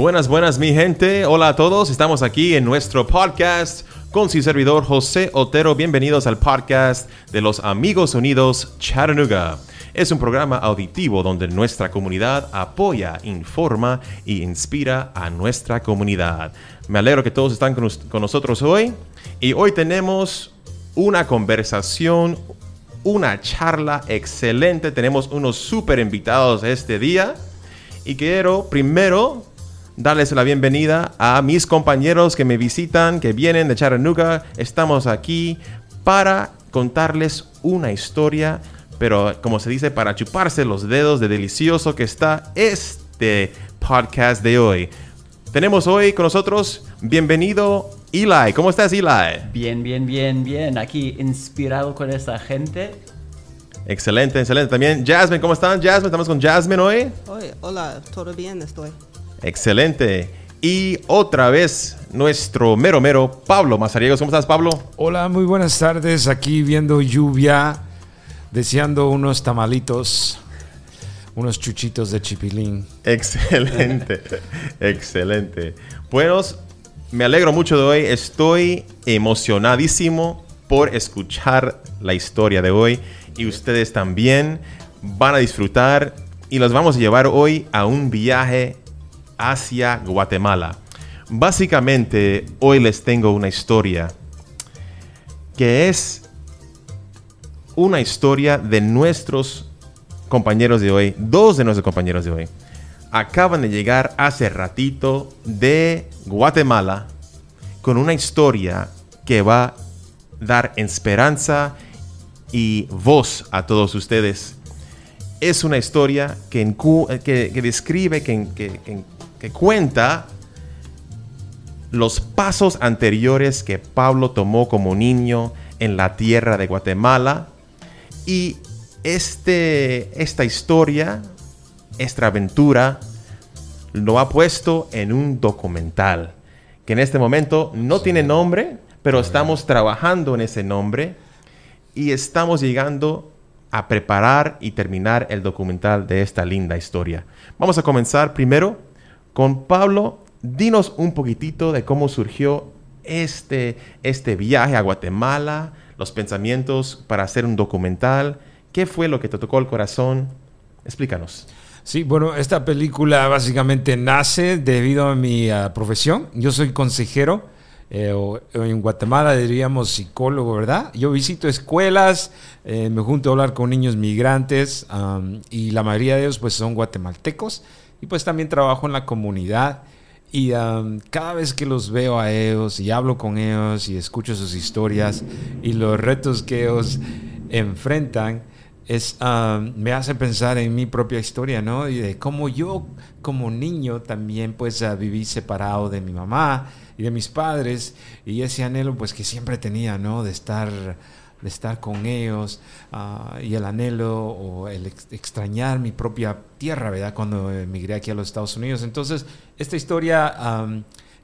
Buenas, buenas mi gente. Hola a todos. Estamos aquí en nuestro podcast con su servidor José Otero. Bienvenidos al podcast de los Amigos Unidos Chattanooga. Es un programa auditivo donde nuestra comunidad apoya, informa y inspira a nuestra comunidad. Me alegro que todos están con, con nosotros hoy y hoy tenemos una conversación, una charla excelente. Tenemos unos super invitados este día y quiero primero darles la bienvenida a mis compañeros que me visitan, que vienen de Chattanooga. Estamos aquí para contarles una historia, pero como se dice, para chuparse los dedos de delicioso que está este podcast de hoy. Tenemos hoy con nosotros, bienvenido Eli. ¿Cómo estás, Eli? Bien, bien, bien, bien. Aquí inspirado con esta gente. Excelente, excelente. También Jasmine, ¿cómo están? Jasmine, estamos con Jasmine hoy. hola, todo bien estoy. Excelente. Y otra vez nuestro mero mero Pablo Mazariegos. ¿Cómo estás, Pablo? Hola, muy buenas tardes. Aquí viendo lluvia, deseando unos tamalitos, unos chuchitos de chipilín. Excelente, excelente. Buenos, me alegro mucho de hoy. Estoy emocionadísimo por escuchar la historia de hoy y ustedes también van a disfrutar y los vamos a llevar hoy a un viaje hacia Guatemala. Básicamente, hoy les tengo una historia que es una historia de nuestros compañeros de hoy, dos de nuestros compañeros de hoy. Acaban de llegar hace ratito de Guatemala con una historia que va a dar esperanza y voz a todos ustedes. Es una historia que, que, describe, que, que cuenta los pasos anteriores que Pablo tomó como niño en la tierra de Guatemala. Y este, esta historia, esta aventura, lo ha puesto en un documental que en este momento no tiene nombre, pero estamos trabajando en ese nombre y estamos llegando a preparar y terminar el documental de esta linda historia. Vamos a comenzar primero con Pablo. Dinos un poquitito de cómo surgió este, este viaje a Guatemala, los pensamientos para hacer un documental. ¿Qué fue lo que te tocó el corazón? Explícanos. Sí, bueno, esta película básicamente nace debido a mi ah, profesión. Yo soy consejero. Eh, en Guatemala diríamos psicólogo, ¿verdad? Yo visito escuelas, eh, me junto a hablar con niños migrantes y la mayoría de ellos pues son guatemaltecos y pues también trabajo en la comunidad. Y cada vez que los veo a ellos y hablo con ellos y escucho sus historias y los retos que ellos enfrentan, es, me hace pensar en mi propia historia, ¿no? Y de cómo yo como niño también pues viví separado de mi mamá y de mis padres y ese anhelo pues que siempre tenía, ¿no? De estar de estar con ellos ah, y el anhelo o el extrañar mi propia tierra, ¿verdad? Cuando emigré aquí a los Estados Unidos. Entonces, esta historia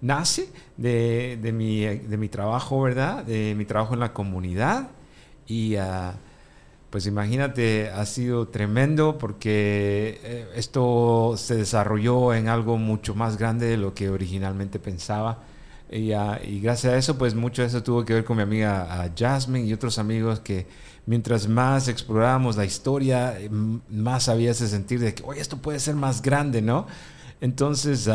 nace de, de, mi, de, mi, trabajo, ¿verdad? De mi trabajo en la comunidad y... Uh, pues imagínate, ha sido tremendo porque eh, esto se desarrolló en algo mucho más grande de lo que originalmente pensaba. Ah, y, gracias a eso, pues mucho de eso tuvo que ver con mi amiga Jasmine y otros amigos que mientras más explorábamos la historia, más había ese sentir de que, oye, esto puede ser más grande, ¿no? Entonces,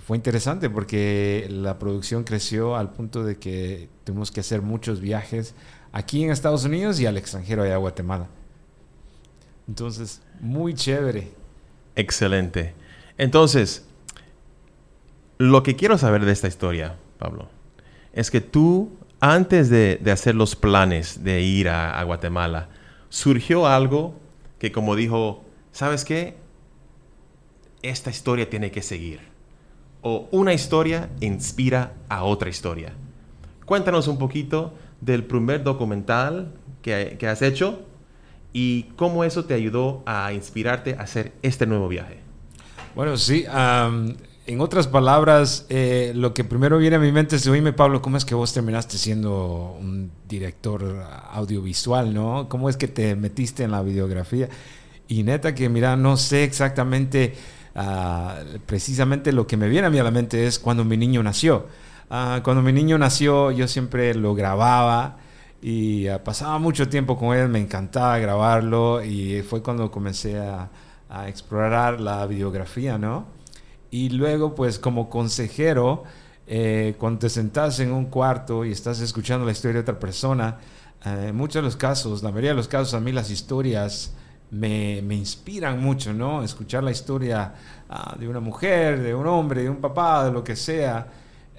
fue interesante porque la producción creció al punto de que tuvimos que hacer muchos viajes aquí en Estados Unidos y al extranjero, allá a Guatemala. Entonces, muy chévere. Excelente. Entonces, lo que quiero saber de esta historia, Pablo, es que tú, antes de, hacer los planes de ir a, Guatemala, surgió algo que como dijo, ¿sabes qué? Esta historia tiene que seguir. O una historia inspira a otra historia. Cuéntanos un poquito del primer documental que, has hecho y cómo eso te ayudó a inspirarte a hacer este nuevo viaje. Bueno, sí, en otras palabras, eh, lo que primero viene a mi mente es, oíme Pablo, ¿cómo es que vos terminaste siendo un director audiovisual, no? ¿Cómo es que te metiste en la videografía? Y neta que, mira, no sé exactamente ah, precisamente lo que me viene a mí a la mente es cuando mi niño nació. Ah, cuando mi niño nació yo siempre lo grababa y ah, pasaba mucho tiempo con él, me encantaba grabarlo y fue cuando comencé a, a explorar la videografía, ¿no? Y luego pues como consejero, eh, cuando te sentás en un cuarto y estás escuchando la historia de otra persona, eh, en muchos de los casos, la mayoría de los casos, a mí las historias me, me inspiran mucho, ¿no? Escuchar la historia ah, de una mujer, de un hombre, de un papá, de lo que sea,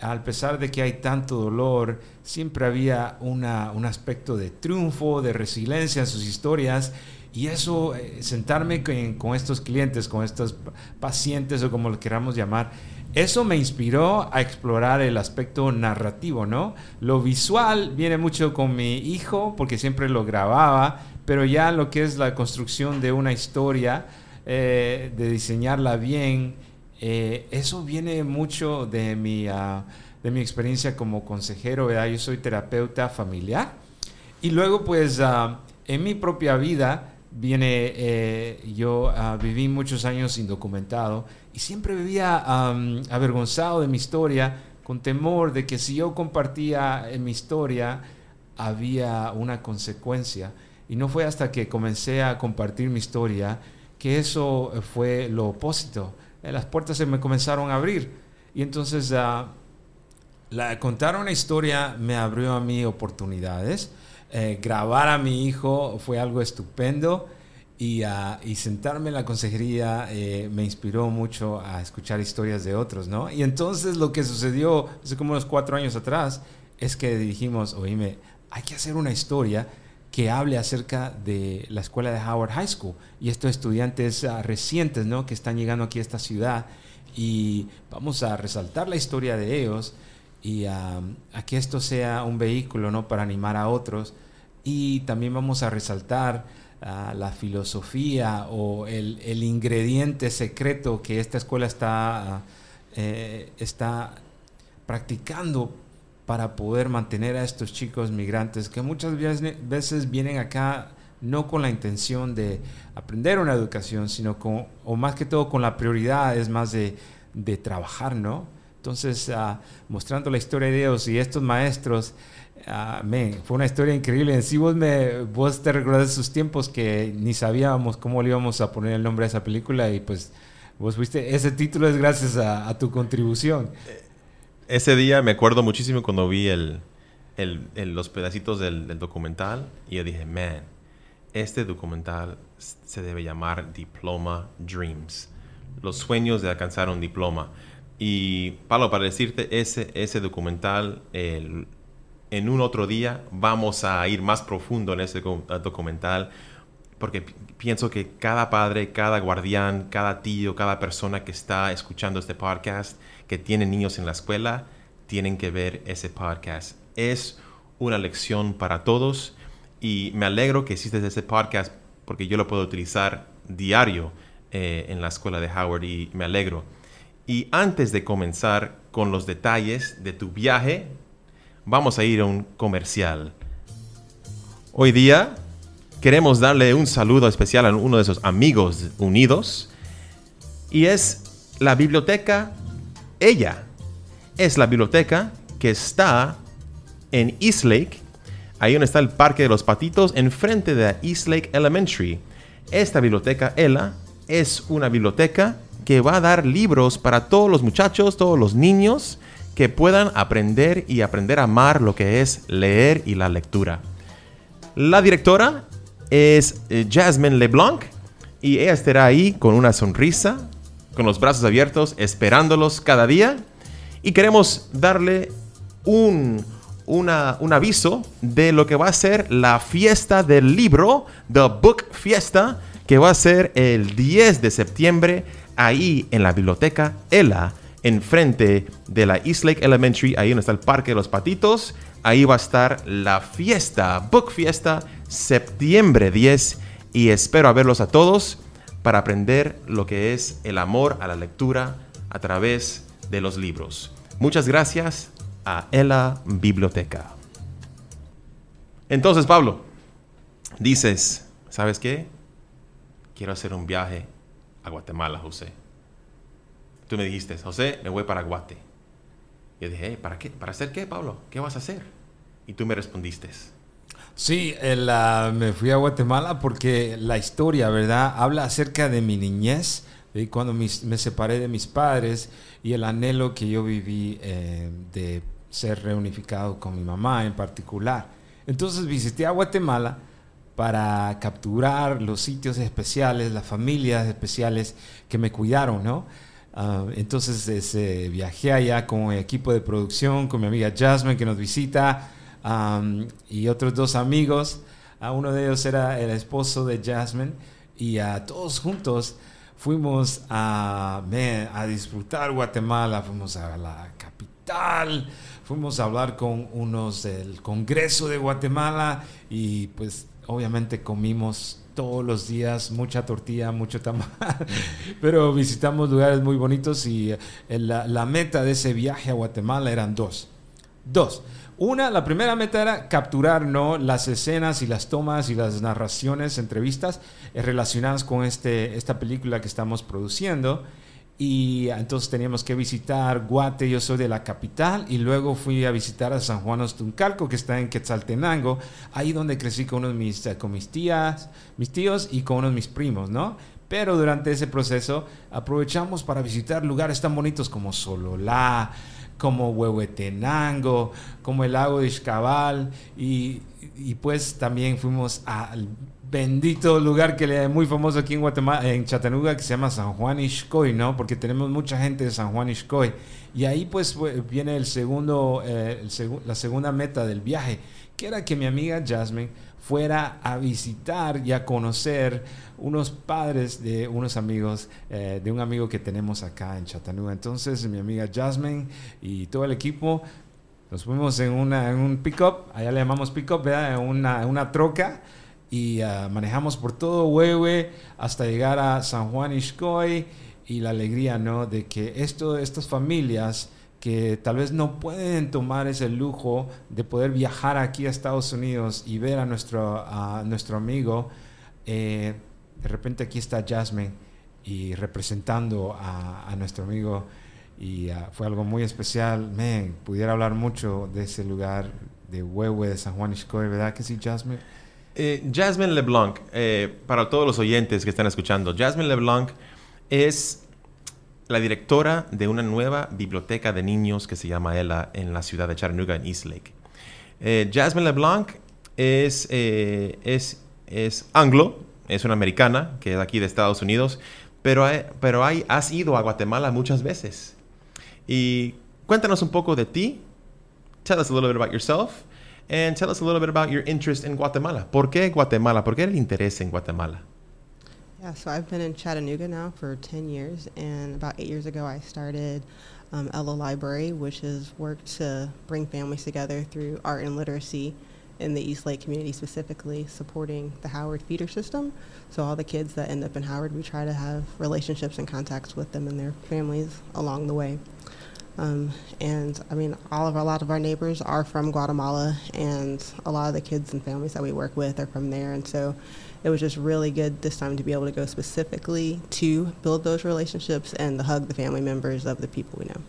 al pesar de que hay tanto dolor, siempre había una, un aspecto de triunfo, de resiliencia en sus historias. Y eso, eh, sentarme con, con estos clientes, con estos pacientes o como lo queramos llamar, eso me inspiró a explorar el aspecto narrativo, ¿no? Lo visual viene mucho con mi hijo, porque siempre lo grababa, pero ya lo que es la construcción de una historia, eh, de diseñarla bien, eh, eso viene mucho de mi, ah, de mi experiencia como consejero, ¿verdad? Yo soy terapeuta familiar. Y luego, pues, ah, en mi propia vida, viene, eh, yo ah, viví muchos años indocumentado y siempre vivía avergonzado de mi historia, con temor de que si yo compartía en mi historia, había una consecuencia. Y no fue hasta que comencé a compartir mi historia que eso fue lo opuesto. Eh, las puertas se me comenzaron a abrir. Y entonces uh, la, contar una historia me abrió a mí oportunidades. Eh, grabar a mi hijo fue algo estupendo. Y, uh, y, sentarme en la consejería eh, me inspiró mucho a escuchar historias de otros, ¿no? Y entonces lo que sucedió hace como unos cuatro años atrás es que dijimos, oíme, hay que hacer una historia que hable acerca de la escuela de Howard High School y estos estudiantes uh, recientes, ¿no? Que están llegando aquí a esta ciudad y vamos a resaltar la historia de ellos y a que esto sea un vehículo, ¿no? Para animar a otros y también vamos a resaltar uh, la filosofía o el, el, ingrediente secreto que esta escuela está, uh, eh, está practicando para poder mantener a estos chicos migrantes que muchas veces vienen acá no con la intención de aprender una educación, sino con, o más que todo con la prioridad es más de, de trabajar, ¿no? Entonces, uh, mostrando la historia de Dios y estos maestros, uh, fue una historia increíble. En sí vos, me, vos te recuerdas esos tiempos que ni sabíamos cómo le íbamos a poner el nombre a esa película y pues vos ese título es gracias a, tu contribución. Eh, ese día me acuerdo muchísimo cuando vi el, los pedacitos del, del, documental y yo dije, man, este documental se debe llamar Diploma Dreams. Los sueños de alcanzar un diploma. Y Pablo, para decirte, ese, ese documental, en un otro día vamos a ir más profundo en ese documental porque pienso que cada padre, cada guardián, cada tío, cada persona que está escuchando este podcast que tienen niños en la escuela tienen que ver ese podcast. Es una lección para todos y me alegro que existe ese podcast porque yo lo puedo utilizar diario eh, en la escuela de Howard y me alegro. Y antes de comenzar con los detalles de tu viaje, vamos a ir a un comercial. Hoy día queremos darle un saludo especial a uno de esos amigos unidos y es la biblioteca ella es la biblioteca que está en Eastlake, ahí donde está el Parque de los Patitos, enfrente de Eastlake Elementary. Esta biblioteca, Ella, es una biblioteca que va a dar libros para todos los muchachos, todos los niños, que puedan aprender y aprender a amar lo que es leer y la lectura. La directora es eh, Jasmine LeBlanc y ella estará ahí con una sonrisa, con los brazos abiertos, esperándolos cada día. Y queremos darle un, un aviso de lo que va a ser la fiesta del libro, The Book Fiesta, que va a ser el 10 de septiembre ahí en la biblioteca ELA, enfrente de la Eastlake Elementary, ahí donde está el Parque de los Patitos. Ahí va a estar la fiesta, Book Fiesta, septiembre 10. Y espero a verlos a todos para aprender lo que es el amor a la lectura a través de los libros. Muchas gracias a Ela Biblioteca. Entonces, Pablo, dices, ¿sabes qué? Quiero hacer un viaje a Guatemala, José. tú me dijiste, José, me voy para Guate. Yo dije, "Hey, ¿para qué? ¿Para hacer qué, Pablo? ¿Qué vas a hacer? Y tú me respondiste. Sí, el, ah, me fui a Guatemala porque la historia, ¿verdad? Habla acerca de mi niñez, de cuando me separé de mis padres y el anhelo que yo viví eh, de ser reunificado con mi mamá en particular. Entonces visité a Guatemala para capturar los sitios especiales, las familias especiales que me cuidaron, ¿no? Ah, entonces viajé allá con el equipo de producción, con mi amiga Jasmine que nos visita y otros dos amigos. A uno de ellos era el esposo de Jasmine y a todos juntos fuimos a, a disfrutar Guatemala, fuimos a la capital, fuimos a hablar con unos del Congreso de Guatemala y pues obviamente comimos todos los días mucha tortilla, mucho tamal, pero visitamos lugares muy bonitos y eh, la, la meta de ese viaje a Guatemala eran dos. Dos. Una, la primera meta era capturar ¿no? las escenas y las tomas y las narraciones, entrevistas eh, relacionadas con este, esta película que estamos produciendo. Y entonces teníamos que visitar Guate, yo soy de la capital, y luego fui a visitar a San Juan Ostuncalco, que está en Quetzaltenango, ahí donde crecí con, unos mis, con mis tías, mis tíos y con unos mis primos, ¿no? Pero durante ese proceso aprovechamos para visitar lugares tan bonitos como Sololá, como Huehuetenango, como el lago de Ixcabal y, y pues también fuimos al bendito lugar que es muy famoso aquí en Guatemala, en Chattanooga, que se llama San Juan Ixcoy, ¿no? Porque tenemos mucha gente de San Juan Ixcoy. Y ahí pues viene el segundo, eh, la segunda meta del viaje, que era que mi amiga Jasmine fuera a visitar y a conocer unos padres de unos amigos, eh, de un amigo que tenemos acá en Chattanooga. Entonces mi amiga Jasmine y todo el equipo nos fuimos en, un pick-up, allá le llamamos pick-up, en una troca y ah, manejamos por todo Huehue hasta llegar a San Juan Ixcoy y la alegría, ¿no? De que esto, estas familias que tal vez no pueden tomar ese lujo de poder viajar aquí a Estados Unidos y ver a nuestro, a nuestro amigo, eh, de repente aquí está Jasmine y representando a, nuestro amigo y ah, fue algo muy especial. Man, pudiera hablar mucho de ese lugar de Huehue, de San Juan Ixcoy, ¿verdad que sí, Jasmine? Eh, Jasmine LeBlanc, eh, para todos los oyentes que están escuchando, Jasmine LeBlanc es la directora de una nueva biblioteca de niños que se llama ELA en la ciudad de Chattanooga, en Eastlake. Eh, Jasmine LeBlanc es, eh, es, es anglo, es una americana que es aquí de Estados Unidos, pero, hay- pero hay, has ido a Guatemala muchas veces. Y cuéntanos un poco de ti. Tell us a little bit about yourself. And tell us a little bit about your interest in Guatemala. ¿Por qué Guatemala? ¿Por qué el interés en Guatemala? Yeah, so I've been in Chattanooga now for 10 years, and about eight years ago, I started um, Ella Library, which has worked to bring families together through art and literacy in the East Lake community, specifically supporting the Howard feeder system. So, all the kids that end up in Howard, we try to have relationships and contacts with them and their families along the way. Um, and I mean, all of our, a lot of our neighbors are from Guatemala, and a lot of the kids and families that we work with are from there. And so, it was just really good this time to be able to go specifically to build those relationships and to hug the family members of the people we know.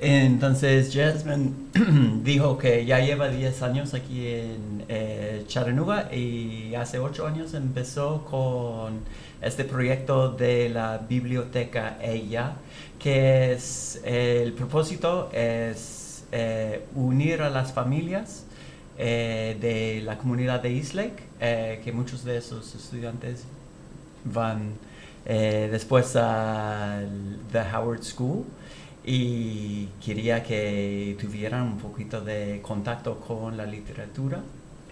Entonces Jasmine dijo que ya lleva 10 años aquí en eh, Chattanooga y hace 8 años empezó con este proyecto de la biblioteca Ella, que es el propósito es eh, unir a las familias eh, de la comunidad de Eastlake, eh, que muchos de esos estudiantes van eh, después a the Howard School y quería que tuvieran un poquito de contacto con la literatura.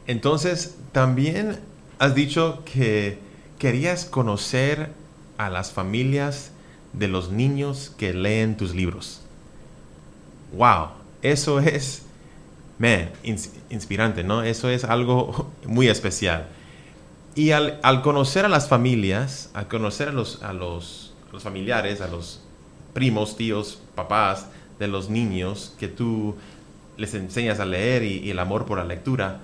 Entonces, también has dicho que querías conocer a las familias de los niños que leen tus libros. Wow, eso es, man, ins- inspirante, ¿no? Eso es algo muy especial. Y al, al conocer a las familias, al conocer a los, a los, los familiares, a los primos, tíos, papás de los niños que tú les enseñas a leer y, y el amor por la lectura,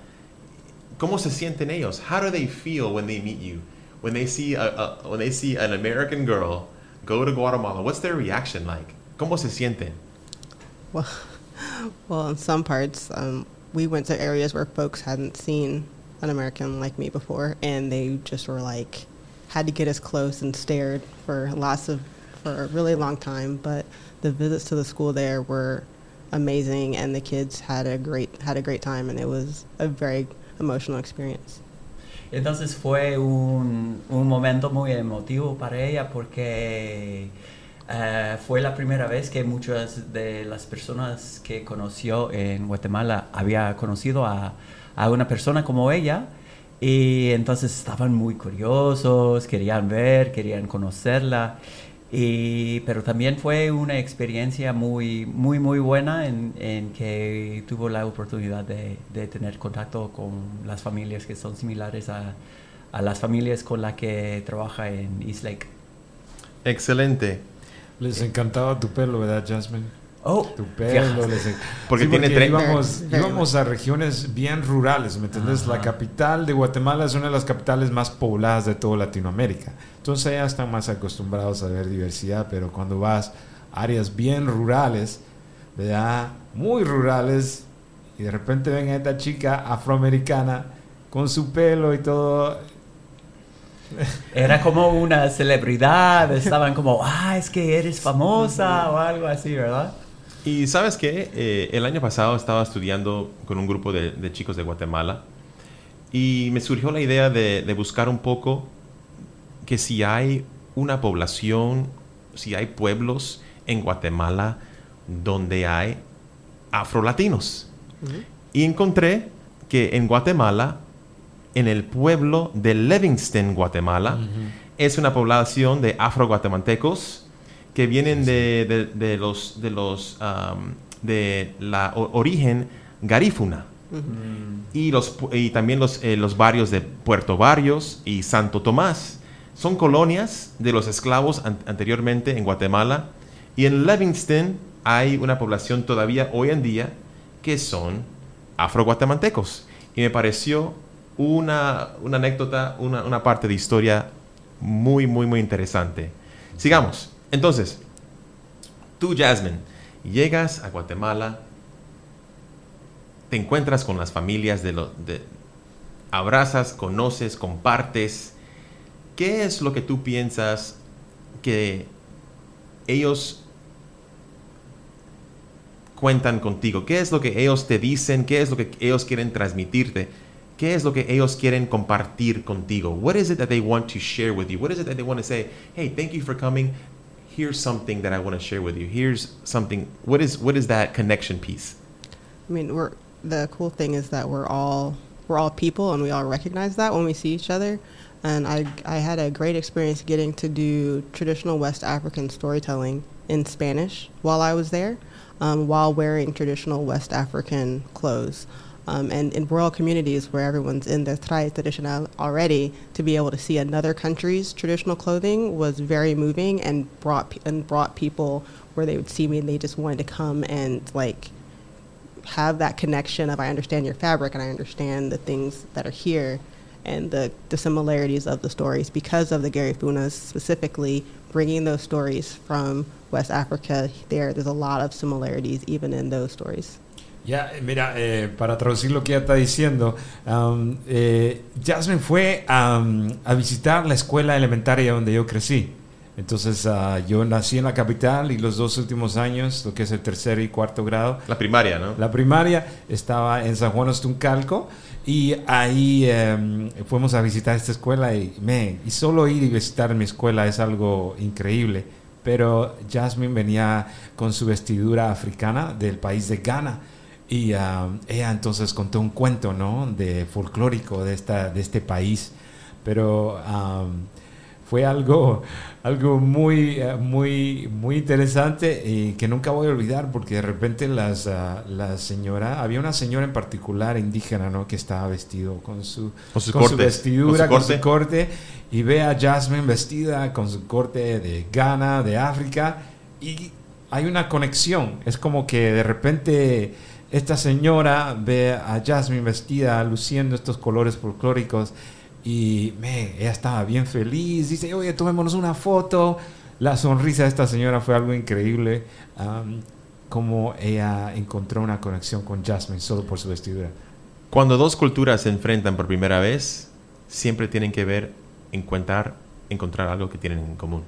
¿cómo se sienten ellos? How do they feel when they meet you? When they see, a, a- when they see an American girl go to Guatemala. What's their reaction like? ¿Cómo se sienten? Well, well, in some parts, um, we went to areas where folks hadn't seen an American like me before, and they just were like, had to get us close and stared for lots of, for a really long time. But the visits to the school there were amazing, and the kids had a great had a great time, and it was a very emotional experience. Entonces fue un, un momento muy emotivo para ella porque eh, fue la primera vez que muchas de las personas que conoció en Guatemala había conocido a, a una persona como ella y entonces estaban muy curiosos, querían ver, querían conocerla. Y, pero también fue una experiencia muy, muy, muy buena en, en que tuvo la oportunidad de, de, tener contacto con las familias que son similares a, a las familias con las que trabaja en East Lake. Excelente. Les encantaba tu pelo, ¿verdad, Jasmine? Oh, tu pelo. Les porque, sí, tiene porque íbamos, íbamos, a regiones bien rurales, ¿me entiendes? La capital de Guatemala es una de las capitales más pobladas de toda Latinoamérica. Entonces ya están más acostumbrados a ver diversidad, pero cuando vas a áreas bien rurales, ¿verdad? Muy rurales, y de repente ven a esta chica afroamericana con su pelo y todo, era como una celebridad, estaban como, ah, es que eres famosa o algo así, ¿verdad? Y sabes qué, eh, el año pasado estaba estudiando con un grupo de, de, chicos de Guatemala y me surgió la idea de, de, buscar un poco que si hay una población, si hay pueblos en Guatemala donde hay afrolatinos. Uh -huh. Y encontré que en Guatemala en el pueblo de Livingston, Guatemala. Uh -huh. Es una población de afro-guatemaltecos que vienen de, de, de, los, de, los, um, de la o, origen garífuna. Uh -huh. y, los, y también los, eh, los barrios de Puerto Barrios y Santo Tomás. Son colonias de los esclavos an anteriormente en Guatemala. Y en Livingston hay una población todavía hoy en día que son afro-guatemaltecos. Y me pareció una, una anécdota, una, una, parte de historia muy, muy, muy interesante. Sigamos. Entonces, tú, Jasmine, llegas a Guatemala, te encuentras con las familias de los... Abrazas, conoces, compartes. ¿Qué es lo que tú piensas que ellos cuentan contigo? ¿Qué es lo que ellos te dicen? ¿Qué es lo que ellos quieren transmitirte? ¿Qué es lo que ellos quieren compartir contigo? What is it that they want to share with you? What is it that they want to say? Hey, thank you for coming. Here's something that I want to share with you. Here's something. What is what is that connection piece? I mean, we're the cool thing is that we're all we're all people and we all recognize that when we see each other. And I I had a great experience getting to do traditional West African storytelling in Spanish while I was there, um, while wearing traditional West African clothes. Um, and in rural communities where everyone's in their traje tradicional already, to be able to see another country's traditional clothing was very moving and brought and brought people where they would see me and they just wanted to come and like have that connection of I understand your fabric and I understand the things that are here and the, the similarities of the stories because of the Gary Funas specifically bringing those stories from West Africa there there's a lot of similarities even in those stories. Ya, mira, eh, para traducir lo que ella está diciendo, um, eh, Jasmine fue um, a visitar la escuela elementaria donde yo crecí. Entonces, uh, yo nací en la capital y los dos últimos años, lo que es el tercer y cuarto grado. La primaria, ¿no? La primaria estaba en San Juan Ostuncalco y ahí um, fuimos a visitar esta escuela y, man, y solo ir y visitar mi escuela es algo increíble. Pero Jasmine venía con su vestidura africana del país de Ghana. Y uh, ella entonces contó un cuento, ¿no? De folclórico de, esta, de este país. Pero um, fue algo, algo muy, uh, muy, muy interesante y que nunca voy a olvidar porque de repente las, uh, la señora, había una señora en particular indígena, ¿no? Que estaba vestido con su, con su, con su corte, vestidura, con su, con su corte. Y ve a Jasmine vestida con su corte de Ghana, de África. Y hay una conexión. Es como que de repente esta señora ve a Jasmine vestida, luciendo estos colores folclóricos y me, ella estaba bien feliz. Dice, oye, tomémonos una foto. la sonrisa de esta señora fue algo increíble. um, como ella encontró una conexión con Jasmine solo por su vestidura. Cuando dos culturas se enfrentan por primera vez, siempre tienen que ver, encontrar, encontrar algo que tienen en común.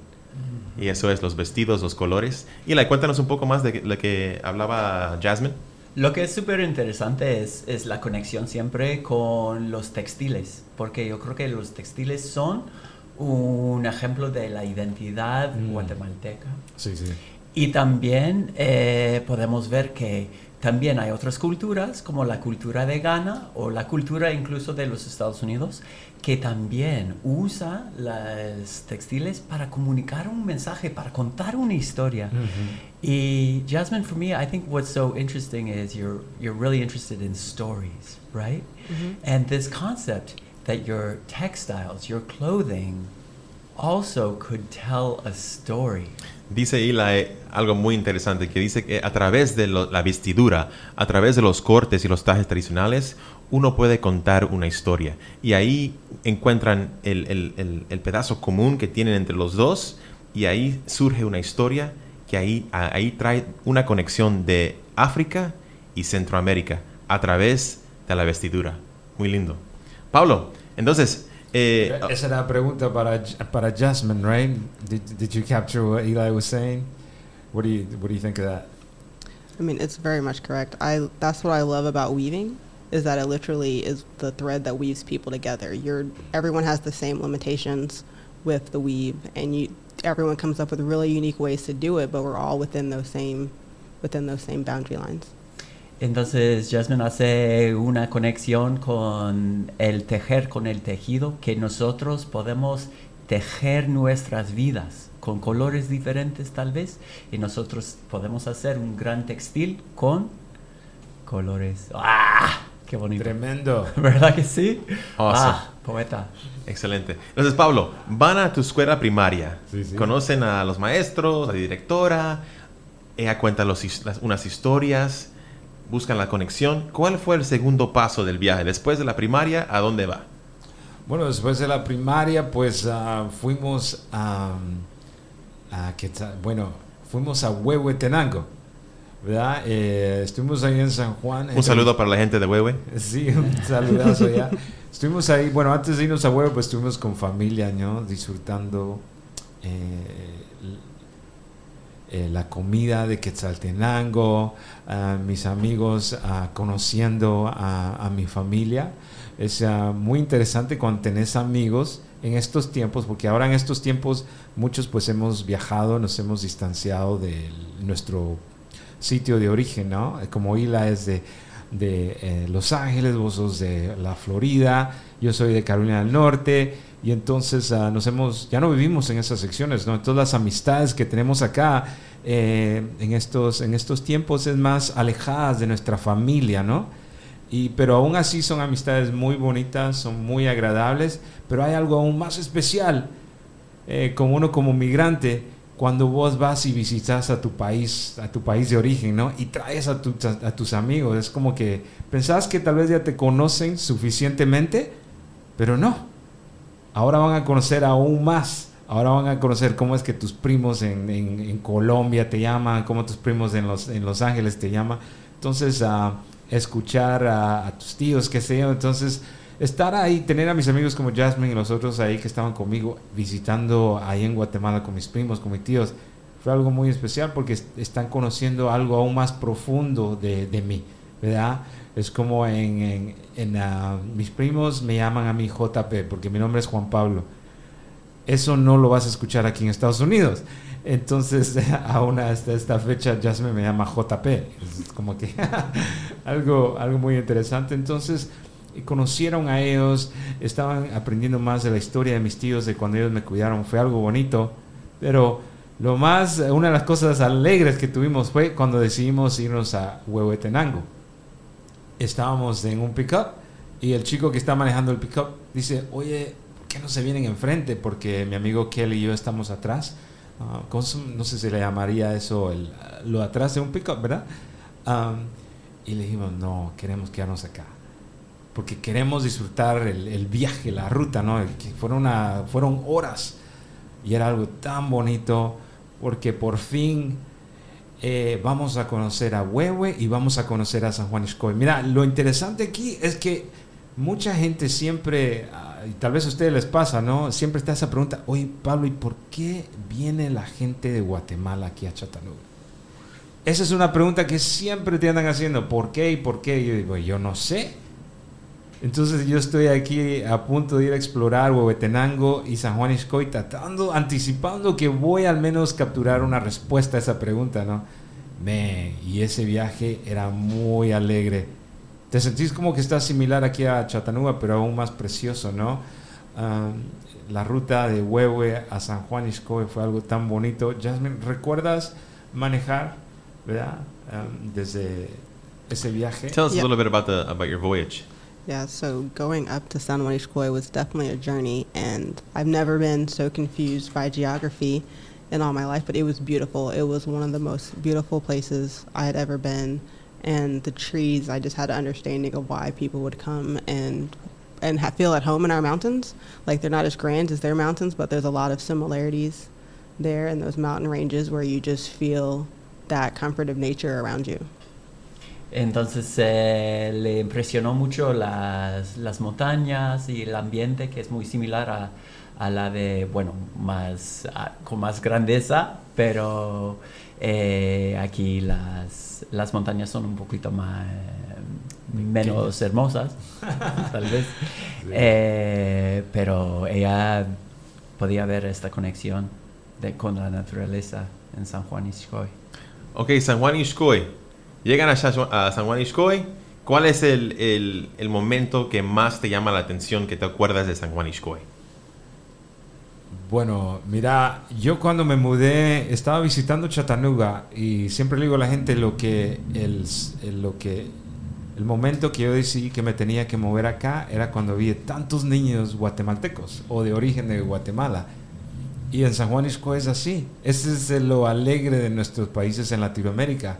Y eso es los vestidos, los colores. Y la cuéntanos un poco más de lo que hablaba Jasmine. Lo que es súper interesante es, es la conexión siempre con los textiles, porque yo creo que los textiles son un ejemplo de la identidad Mm. guatemalteca. Sí, sí. Y también eh, podemos ver que también hay otras culturas, como la cultura de Ghana o la cultura incluso de los Estados Unidos, que también usa los textiles para comunicar un mensaje, para contar una historia. Y Jasmine, for me, I think what's so interesting is you're you're really interested in stories, right? And this concept that your textiles, your clothing, also could tell a story. Dice Eli algo muy interesante, que dice que a través de la vestidura, a través de los cortes y los trajes tradicionales, uno puede contar una historia. Y ahí encuentran el, el- el- el pedazo común que tienen entre los dos y ahí surge una historia que ahí, ahí trae una conexión de África y Centroamérica a través de la vestidura. Muy lindo. Pablo, entonces... eh, Esa era la pregunta para, para Jasmine, right? Did, did you capture what Eli was saying? What do you What do you think of that? I mean, it's very much correct. I that's what I love about weaving is that it literally is the thread that weaves people together. You're everyone has the same limitations with the weave, and you everyone comes up with really unique ways to do it, but we're all within those same within those same boundary lines. Entonces Jasmine hace una conexión con el tejer, con el tejido, que nosotros podemos tejer nuestras vidas con colores diferentes tal vez, y nosotros podemos hacer un gran textil con colores. ¡Ah! ¡Qué bonito! Tremendo. ¿Verdad que sí? Awesome. Ah, poeta. Excelente. Entonces, Pablo, van a tu escuela primaria, Sí, sí. conocen a los maestros, a la directora, ella cuenta los las- unas historias, buscan la conexión. ¿Cuál fue el segundo paso del viaje? Después de la primaria, ¿a dónde va? Bueno, después de la primaria, pues ah, fuimos a, bueno, fuimos a Huehuetenango, ¿verdad? Eh, estuvimos ahí en San Juan. Un saludo para la gente de Huehue. Sí, un saludazo allá. Estuvimos ahí, bueno, antes de irnos a Huevo, pues estuvimos con familia, ¿no? Disfrutando eh, eh, la comida de Quetzaltenango, mis amigos, conociendo a, a mi familia. Es ah, muy interesante cuando tenés amigos en estos tiempos, porque ahora en estos tiempos muchos pues hemos viajado, nos hemos distanciado de nuestro sitio de origen, ¿no? Eh, Como Hila es de, de eh, Los Ángeles, vos sos de la Florida, yo soy de Carolina del Norte, y entonces ah, nos hemos, ya no vivimos en esas secciones, ¿no? Todas las amistades que tenemos acá eh, en, estos, en estos tiempos es más alejadas de nuestra familia, ¿no? Y, pero aún así son amistades muy bonitas, son muy agradables, pero hay algo aún más especial, eh, como uno como migrante, cuando vos vas y visitas a tu país, a tu país de origen, ¿no? Y traes a, tu- a tus amigos, es como que pensás que tal vez ya te conocen suficientemente, pero no. Ahora van a conocer aún más. Ahora van a conocer cómo es que tus primos en, Colombia te llaman, cómo tus primos en Los, en los Ángeles te llaman. Entonces, a escuchar a, tus tíos, qué sé yo. Entonces, estar ahí, tener a mis amigos como Jasmine y los otros ahí que estaban conmigo, visitando ahí en Guatemala con mis primos, con mis tíos, fue algo muy especial porque est- están conociendo algo aún más profundo de, de mí, ¿verdad? Es como en, ah, mis primos me llaman a mí JP porque mi nombre es Juan Pablo. Eso no lo vas a escuchar aquí en Estados Unidos. Entonces, aún hasta esta fecha, Jasmine me llama JP. Es como que algo, algo muy interesante. Entonces, conocieron a ellos, estaban aprendiendo más de la historia de mis tíos, de cuando ellos me cuidaron. Fue algo bonito. Pero lo más, una de las cosas alegres que tuvimos fue cuando decidimos irnos a Huehuetenango. Estábamos en un pickup y el chico que está manejando el pickup dice, oye, ¿por qué no se vienen enfrente? Porque mi amigo Kelly y yo estamos atrás. Ah, ¿cómo no sé si le llamaría eso el, lo atrás de un pickup, ¿verdad? Am, y le dijimos, no, queremos quedarnos acá. Porque queremos disfrutar el, viaje, la ruta, ¿no? Que fueron horas y era algo tan bonito. porque por fin eh, vamos a conocer a Huehue y vamos a conocer a San Juan Iscoy. Mira, lo interesante aquí es que mucha gente siempre, ah, y tal vez a ustedes les pasa, ¿no? Siempre está esa pregunta, oye Pablo, ¿y por qué viene la gente de Guatemala aquí a Chattanooga? Esa es una pregunta que siempre te andan haciendo, ¿por qué y por qué? Yo digo, yo no sé. Entonces yo estoy aquí a punto de ir a explorar Huehuetenango y San Juan Iscoy, tratando, anticipando que voy al menos capturar una respuesta a esa pregunta, ¿no? Me, y ese viaje era muy alegre. Te sentís como que está similar aquí a Chattanooga, pero aún más precioso, ¿no? La ruta de Huehue a San Juan Iscoy fue algo tan bonito. Jasmine, ¿recuerdas manejar, verdad? Desde ese viaje. Tell us Yeah. a little bit about the about your voyage. Yeah, so going up to San Juan Ixcoy was definitely a journey, and I've never been so confused by geography in all my life, but it was beautiful. It was one of the most beautiful places I had ever been, and the trees, I just had an understanding of why people would come and and ha- feel at home in our mountains. Like they're not as grand as their mountains, but there's a lot of similarities there in those mountain ranges where you just feel that comfort of nature around you. Entonces eh, le impresionó mucho las, las montañas y el ambiente que es muy similar a, a la de, bueno, más, a- con más grandeza, pero eh, aquí las, las montañas son un poquito más, menos hermosas, tal vez. Eh, pero ella podía ver esta conexión de, con la naturaleza en San Juan Iscoy. Ok, San Juan Ixcoy. Llegan a, San Juan. ¿Cuál es el, el- momento que más te llama la atención que te acuerdas de San Juan? Bueno, mira, yo cuando me mudé estaba visitando Chattanooga y siempre le digo a la gente lo que el, el- lo que el momento que yo decidí que me tenía que mover acá era cuando vi tantos niños guatemaltecos o de origen de Guatemala. Y en San Juan Isco es así. Ese es lo alegre de nuestros países en Latinoamérica.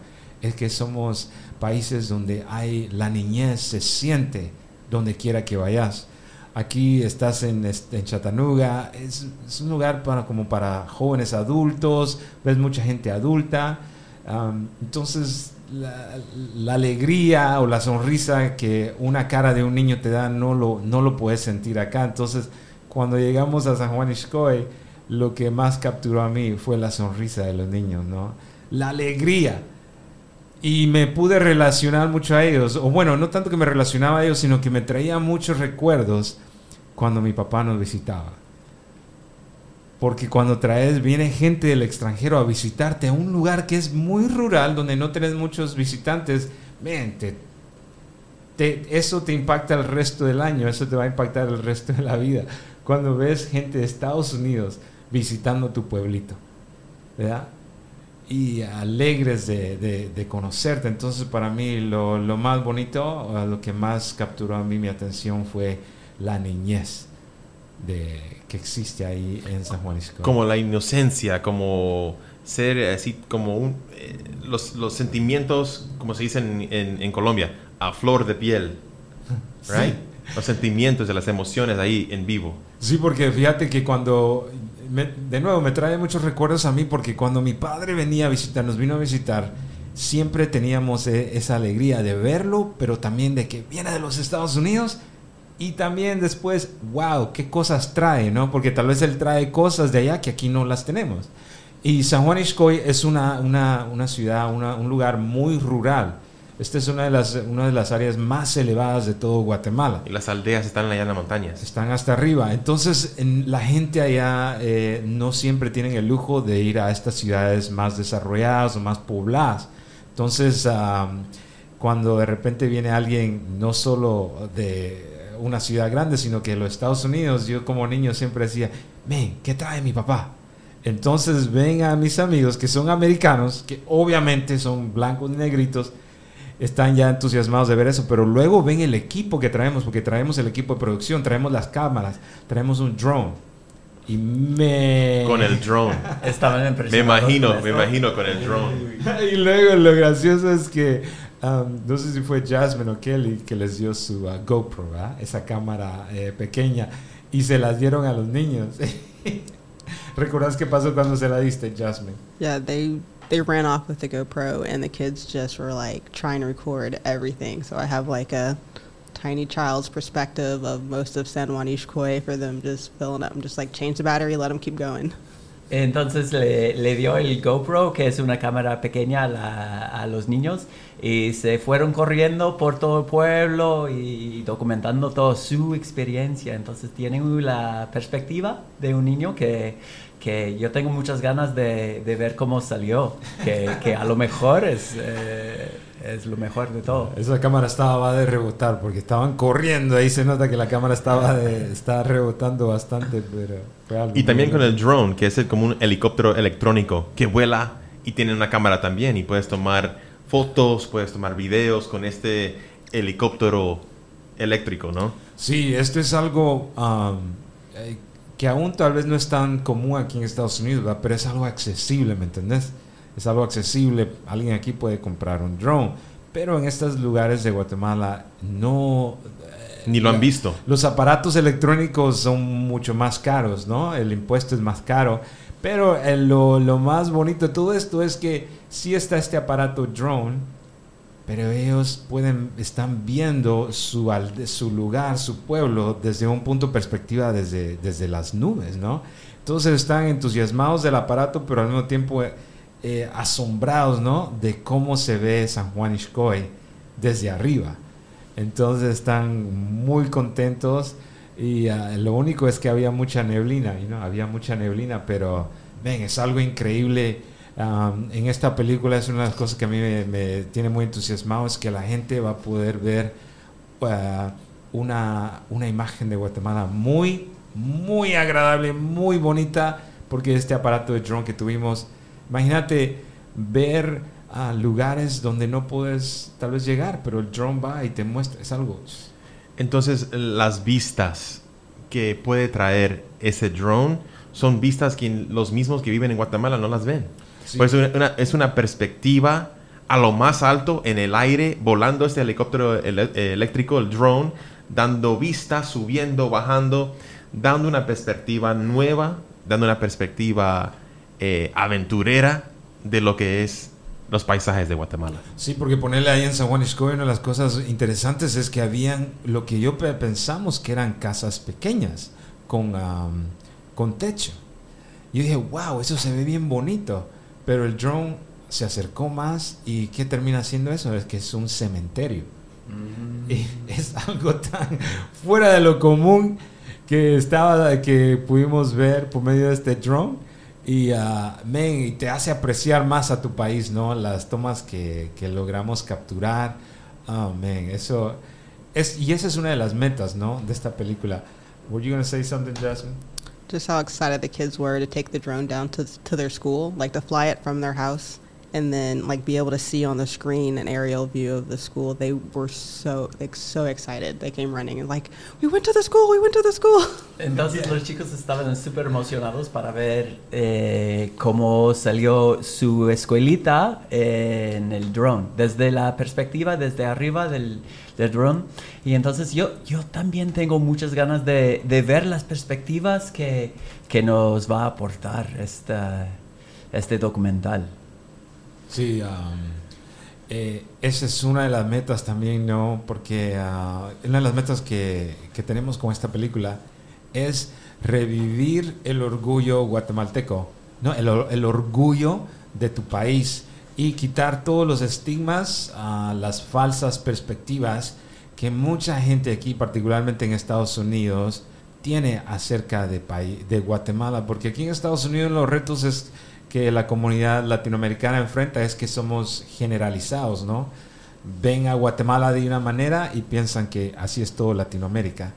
Es que somos países donde hay la niñez se siente donde quiera que vayas. Aquí estás en, este, en Chattanooga, es, es un lugar para, como para jóvenes adultos, ves mucha gente adulta. Am, entonces, la, la alegría o la sonrisa que una cara de un niño te da no lo, no lo puedes sentir acá. Entonces, cuando llegamos a San Juan Ixcoy, lo que más capturó a mí fue la sonrisa de los niños, ¿no? La alegría. Y me pude relacionar mucho a ellos. O bueno, no tanto que me relacionaba a ellos, sino que me traía muchos recuerdos cuando mi papá nos visitaba. Porque cuando traes, viene gente del extranjero a visitarte a un lugar que es muy rural, donde no tenés muchos visitantes, te- eso te impacta el resto del año, eso te va a impactar el resto de la vida. Cuando ves gente de Estados Unidos visitando tu pueblito, ¿verdad? Y alegres de, de- de conocerte. Entonces, para mí, lo, lo más bonito, lo que más capturó a mí mi atención fue la niñez de, que existe ahí en San Juan Isco. Como la inocencia, como ser así, como un, eh, los, los sentimientos, como se dice en, en- en Colombia, a flor de piel. Right? Los sentimientos de las emociones ahí en vivo. Sí, porque fíjate que cuando, de nuevo, me trae muchos recuerdos a mí porque cuando mi padre venía a visitar, nos vino a visitar, siempre teníamos eh, esa alegría de verlo, pero también de que viene de los Estados Unidos y también después, wow, qué cosas trae, ¿no? Porque tal vez él trae cosas de allá que aquí no las tenemos. Y San Juan es una, una, una ciudad, una- un lugar muy rural. Esta es una de, las, una de las áreas más elevadas de todo Guatemala Y las aldeas están allá en las montañas. están hasta arriba. Entonces, en- la gente allá eh, no siempre tienen el lujo de ir a estas ciudades más desarrolladas o más pobladas. Entonces, cuando de repente viene alguien, no solo de una ciudad grande, sino que de los Estados Unidos, yo como niño siempre decía, ven, ¿qué trae mi papá? Entonces ven a mis amigos que son americanos, que obviamente son blancos y negritos, están ya entusiasmados de ver eso, pero luego ven el equipo que traemos, porque traemos el equipo de producción, traemos las cámaras, traemos un drone. Y me... Con el drone. Estaban Me impresionados imagino, con me imagino con el drone. y luego lo gracioso es que, um, no sé si fue Jasmine o Kelly que les dio su uh, GoPro, ¿verdad? esa cámara eh, pequeña, y se las dieron a los niños. ¿Recordás qué pasó cuando se la diste, Jasmine? Yeah, they they ran off with the GoPro, and the kids just were like trying to record everything. So I have like a tiny child's perspective of most of San Juan Ishkoy for them just filling up. I'm just like change the battery, let them keep going. Entonces le, le dio el GoPro, que es una cámara pequeña a, la- a los niños, y se fueron corriendo por todo el pueblo y documentando toda su experiencia. Entonces tienen la perspectiva de un niño que, que yo tengo muchas ganas de, de ver cómo salió, que, que a lo mejor es, eh, es lo mejor de todo. Esa cámara estaba de rebotar porque estaban corriendo. Ahí se nota que la cámara estaba, de, estaba rebotando bastante, pero fue algo Y también con el drone, que es el- como un helicóptero electrónico que vuela y tiene una cámara también y puedes tomar fotos, puedes tomar videos con este helicóptero eléctrico, ¿no? Sí, esto es algo um, que aún tal vez no es tan común aquí en Estados Unidos, ¿verdad? pero es algo accesible, ¿me entendés? Es algo accesible. Alguien aquí puede comprar un drone, pero en estos lugares de Guatemala no... eh, Ni lo han visto. Los aparatos electrónicos son mucho más caros, ¿no? El impuesto es más caro. Pero eh, lo, lo más bonito de todo esto es que sí está este aparato drone, pero ellos pueden, están viendo su, su lugar, su pueblo, desde un punto de perspectiva desde, desde las nubes, ¿no? Entonces están entusiasmados del aparato, pero al mismo tiempo eh, eh, asombrados, ¿no? De cómo se ve San Juan Ixcoy desde arriba. Entonces están muy contentos y ah, lo único es que había mucha neblina, ¿no? Había mucha neblina, pero ven, es algo increíble. Am, en esta película es una de las cosas que a mí me, me tiene muy entusiasmado, es que la gente va a poder ver ah, una, una imagen de Guatemala muy, muy agradable, muy bonita, porque este aparato de drone que tuvimos, imagínate ver a lugares donde no puedes tal vez llegar, pero el drone va y te muestra, es algo... Entonces, las vistas que puede traer ese drone son vistas que los mismos que viven en Guatemala no las ven. Sí. Pues una- es una perspectiva a lo más alto en el aire, volando este helicóptero eh, eléctrico, el drone, dando vistas, subiendo, bajando, dando una perspectiva nueva, dando una perspectiva eh, aventurera de lo que es los paisajes de Guatemala. Sí, porque ponerle ahí en San Juan Iscoy, una de las cosas interesantes es que habían lo que yo pe- pensamos que eran casas pequeñas con, am, con techo. Yo dije, wow, eso se ve bien bonito. Pero el drone se acercó más y ¿qué termina siendo eso? Es que es un cementerio. Y es algo tan fuera de lo común que estaba que pudimos ver por medio de este drone. Y ah, men, y te hace apreciar más a tu país no las tomas que, que logramos capturar. Man, eso es y esa es una de las metas no de esta película. Were you gonna say something Jasmine Just how excited the kids were to take the drone down to to their school, like to fly it from their house, and then like be able to see on the screen an aerial view of the school. They were so like so excited. They came running and like, we went to the school. We went to the school. Entonces los chicos estaban súper emocionados para ver eh, cómo salió su escuelita en el drone, desde la perspectiva, desde arriba del, del drone. Y entonces yo, yo también tengo muchas ganas de, de ver las perspectivas que, que nos va a aportar esta, este documental. Sí, um, eh, esa es una de las metas también, ¿no? Porque ah, una de las metas que, que tenemos con esta película es revivir el orgullo guatemalteco, ¿no? El, or- el orgullo de tu país y quitar todos los estigmas, ah, las falsas perspectivas que mucha gente aquí, particularmente en Estados Unidos, tiene acerca de, de Guatemala, porque aquí en Estados Unidos los retos es que la comunidad latinoamericana enfrenta es que somos generalizados, ¿no? Ven a Guatemala de una manera y piensan que así es todo Latinoamérica.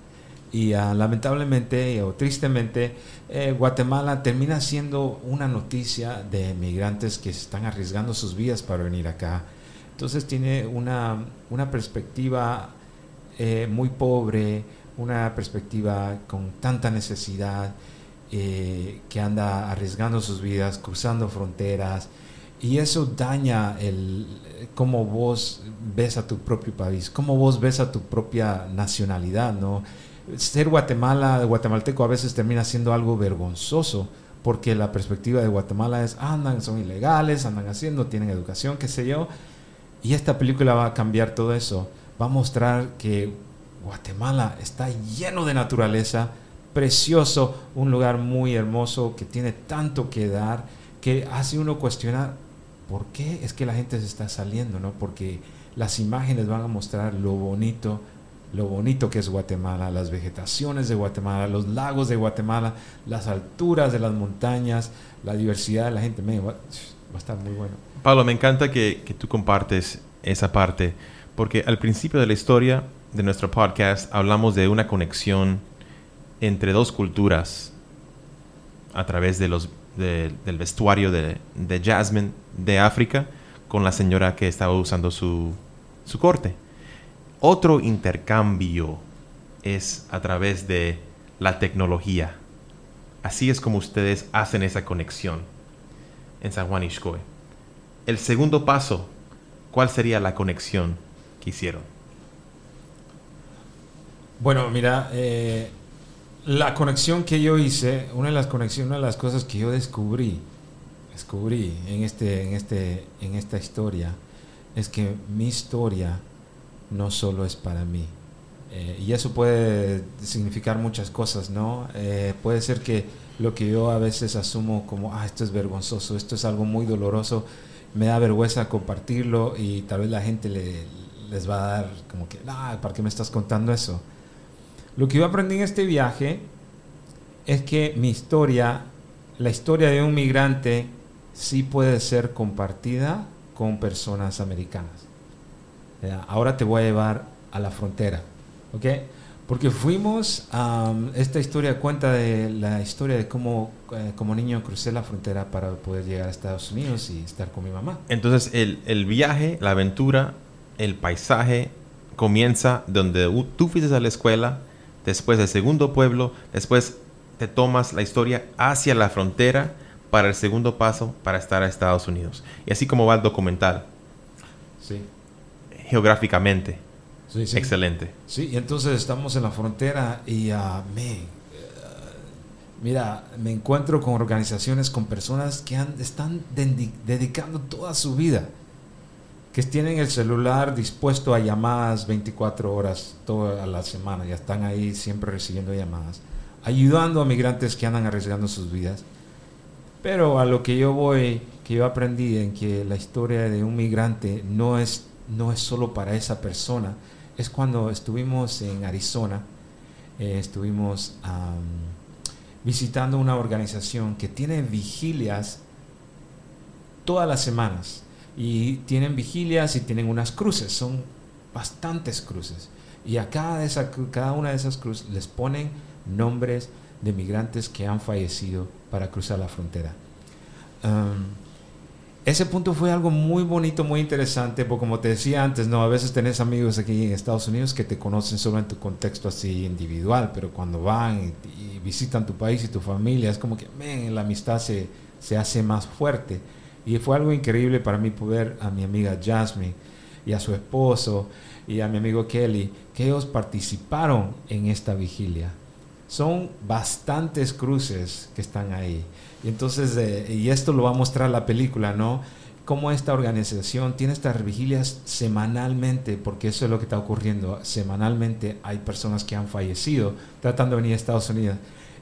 Y ah, lamentablemente o tristemente, eh, Guatemala termina siendo una noticia de migrantes que están arriesgando sus vidas para venir acá. Entonces tiene una, una perspectiva eh, muy pobre, una perspectiva con tanta necesidad, eh, que anda arriesgando sus vidas, cruzando fronteras, y eso daña el cómo vos ves a tu propio país, cómo vos ves a tu propia nacionalidad, ¿no? Ser Guatemala, guatemalteco a veces termina siendo algo vergonzoso porque la perspectiva de Guatemala es, andan, son ilegales, andan haciendo, tienen educación, qué sé yo. Y esta película va a cambiar todo eso. Va a mostrar que Guatemala está lleno de naturaleza, precioso, un lugar muy hermoso que tiene tanto que dar, que hace uno cuestionar por qué es que la gente se está saliendo, ¿no? Porque las imágenes van a mostrar lo bonito, lo bonito que es Guatemala, las vegetaciones de Guatemala, los lagos de Guatemala, las alturas de las montañas, la diversidad de la gente. va, a estar muy bueno. Pablo, me encanta que, que, tú compartes esa parte, porque al principio de la historia de nuestro podcast hablamos de una conexión entre dos culturas a través de los, del vestuario de, Jasmine de África con la señora que estaba usando su, su corte. Otro intercambio es a través de la tecnología. Así es como ustedes hacen esa conexión en San Juan Ixcoy. El segundo paso, ¿cuál sería la conexión que hicieron? Bueno, mira, eh, la conexión que yo hice, una de las conexiones, una de las cosas que yo descubrí, descubrí en este, en este, en esta historia, es que mi historia no solo es para mí. Eh, y eso puede significar muchas cosas, ¿no? Eh, puede ser que lo que yo a veces asumo como, ah, esto es vergonzoso, esto es algo muy doloroso, me da vergüenza compartirlo y tal vez la gente le, les va a dar como que, ah, ¿para qué me estás contando eso? Lo que yo aprendí en este viaje es que mi historia, la historia de un migrante, sí puede ser compartida con personas americanas. Ahora te voy a llevar a la frontera, ¿ok? Porque fuimos, esta historia cuenta de la historia de cómo eh, como niño crucé la frontera para poder llegar a Estados Unidos y estar con mi mamá. Entonces el, el viaje, la aventura, el paisaje comienza donde tú fuiste a la escuela, después del segundo pueblo, después te tomas la historia hacia la frontera para el segundo paso para estar a Estados Unidos. Y así como va el documental. Sí geográficamente. Excelente. Sí, y entonces estamos en la frontera y uh, me, mira, me encuentro con organizaciones, con personas que han, están dedicando toda su vida, que tienen el celular dispuesto a llamadas 24 horas toda la semana, ya están ahí siempre recibiendo llamadas, ayudando a migrantes que andan arriesgando sus vidas. Pero a lo que yo voy, que yo aprendí en que la historia de un migrante no es no es solo para esa persona. Es cuando estuvimos en Arizona, eh, estuvimos visitando una organización que tiene vigilias todas las semanas. Y tienen vigilias y tienen unas cruces, son bastantes cruces. Y a cada, esa, cada una de esas cruces les ponen nombres de migrantes que han fallecido para cruzar la frontera ese punto fue algo muy bonito, muy interesante, porque como te decía antes, no, a veces tenés amigos aquí en Estados Unidos que te conocen solo en tu contexto así individual, pero cuando van y, visitan tu país y tu familia, es como que, la amistad se, se hace más fuerte. Y fue algo increíble para mí poder a mi amiga Jasmine y a su esposo y a mi amigo Kelly, que ellos participaron en esta vigilia. Son bastantes cruces que están ahí. Y entonces, eh, y esto lo va a mostrar la película, ¿no? Cómo esta organización tiene estas vigilias semanalmente, porque eso es lo que está ocurriendo. Semanalmente hay personas que han fallecido tratando de venir a Estados Unidos.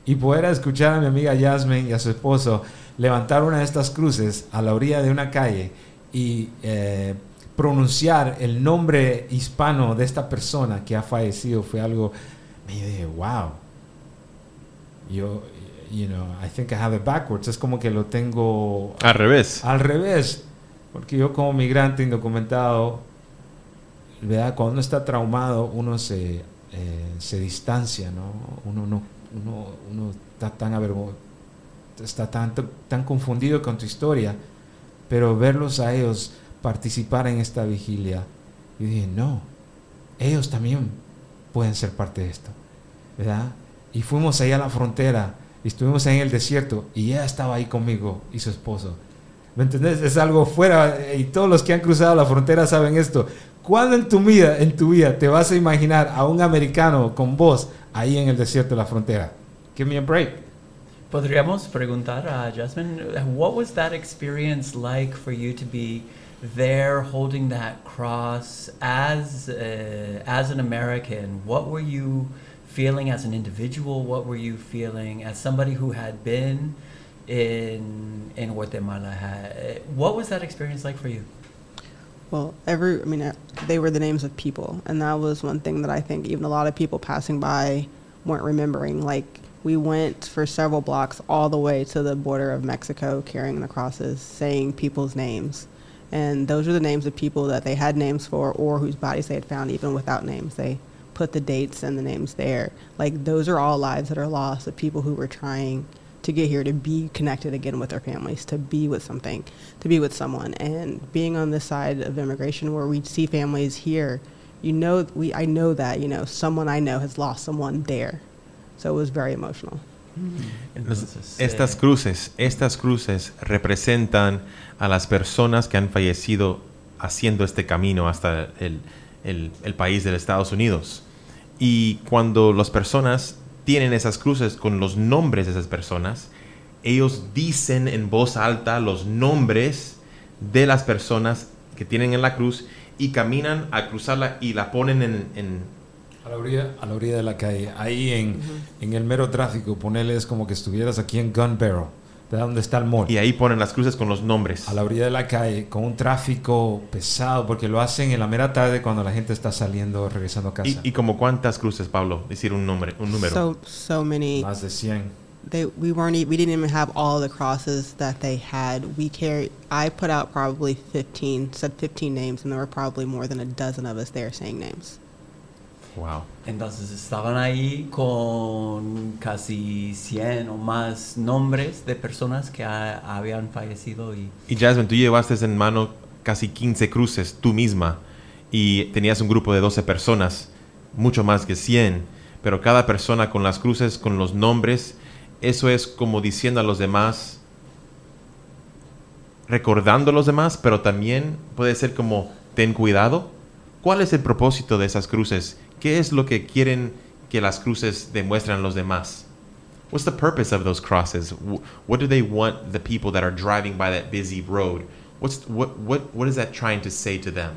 Y poder escuchar a mi amiga Yasmin y a su esposo levantar una de estas cruces a la orilla de una calle y eh, pronunciar el nombre hispano de esta persona que ha fallecido fue algo, me dije, wow. Yo, you know, I think I have it backwards. Es como que lo tengo al revés. Al revés. Porque yo como migrante indocumentado, ¿verdad? cuando uno está traumado, uno se, eh, se distancia, ¿no? Uno, no, uno, uno está tan avergonzado, está tan, tan confundido con tu historia, pero verlos a ellos participar en esta vigilia, yo dije, no, ellos también pueden ser parte de esto, ¿verdad? Y fuimos allá a la frontera estuvimos en el desierto y ella estaba ahí conmigo y su esposo. ¿Me entendés? Es algo fuera y todos los que han cruzado la frontera saben esto. ¿Cuándo en tu vida, en tu vida te vas a imaginar a un americano con vos ahí en el desierto de la frontera? Give me a break. Podríamos preguntar a Jasmine, what was that experience like for you to be there holding that cross as uh, as an American? What were you feeling as an individual? What were you feeling as somebody who had been in in Guatemala? What was that experience like for you? Well, every, I mean, they were the names of people. And that was one thing that I think even a lot of people passing by weren't remembering. Like, we went for several blocks all the way to the border of Mexico carrying the crosses, saying people's names. And those are the names of people that they had names for or whose bodies they had found even without names. They put the dates and the names there. Like, those are all lives that are lost of people who were trying to get here to be connected again with their families, to be with something, to be with someone. And being on this side of immigration where we see families here, you know, we I know that you know someone I know has lost someone there, so it was very emotional. Entonces, Estas cruces, estas cruces representan a las personas que han fallecido haciendo este camino hasta el, el- el país de Estados Unidos. Y cuando las personas tienen esas cruces con los nombres de esas personas, ellos dicen en voz alta los nombres de las personas que tienen en la cruz y caminan a cruzarla y la ponen en, en- A la orilla, a la orilla de la calle. Ahí en, en el mero tráfico, ponerle es como que estuvieras aquí en Gun Barrel, de donde está el mall. y ahí ponen las cruces con los nombres. a la orilla de la calle con un tráfico pesado, porque lo hacen en la mera tarde cuando la gente está saliendo, regresando a casa. ¿Y, y como cuántas cruces, Pablo? Decir un, nombre, un número. So so many. Más de 100. They we weren't e- we didn't even have all the crosses that they had. We carried. I put out probably fifteen, said fifteen names, and there were probably more than a dozen of us there saying names. Wow. Entonces estaban ahí con casi 100 o más nombres de personas que ha- habían fallecido y Y Jasmine, tú llevaste en mano casi 15 cruces tú misma y tenías un grupo de 12 personas, mucho más que 100, pero cada persona con las cruces, con los nombres, eso es como diciendo a los demás, recordando a los demás, pero también puede ser como, ten cuidado. ¿Cuál es el propósito de esas cruces? ¿Qué es lo que quieren que las cruces demuestren a los demás? What's the purpose of those crosses? What do they want the people that are driving by that busy road? What's what what what is that trying to say to them?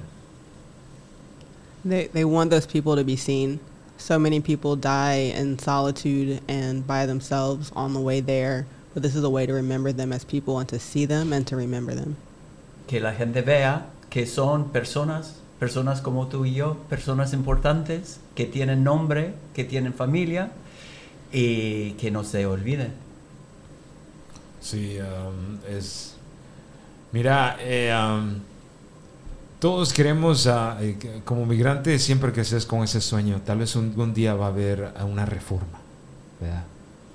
They they want those people to be seen. So many people die in solitude and by themselves on the way there. But this is a way to remember them as people and to see them and to remember them. que la gente vea que son personas, personas como tú y yo, personas importantes, que tienen nombre, que tienen familia y que no se olviden. Sí, um, es... Mira, eh, um, todos queremos, eh, como migrantes, siempre que estés con ese sueño, tal vez un, día va a haber una reforma, ¿verdad?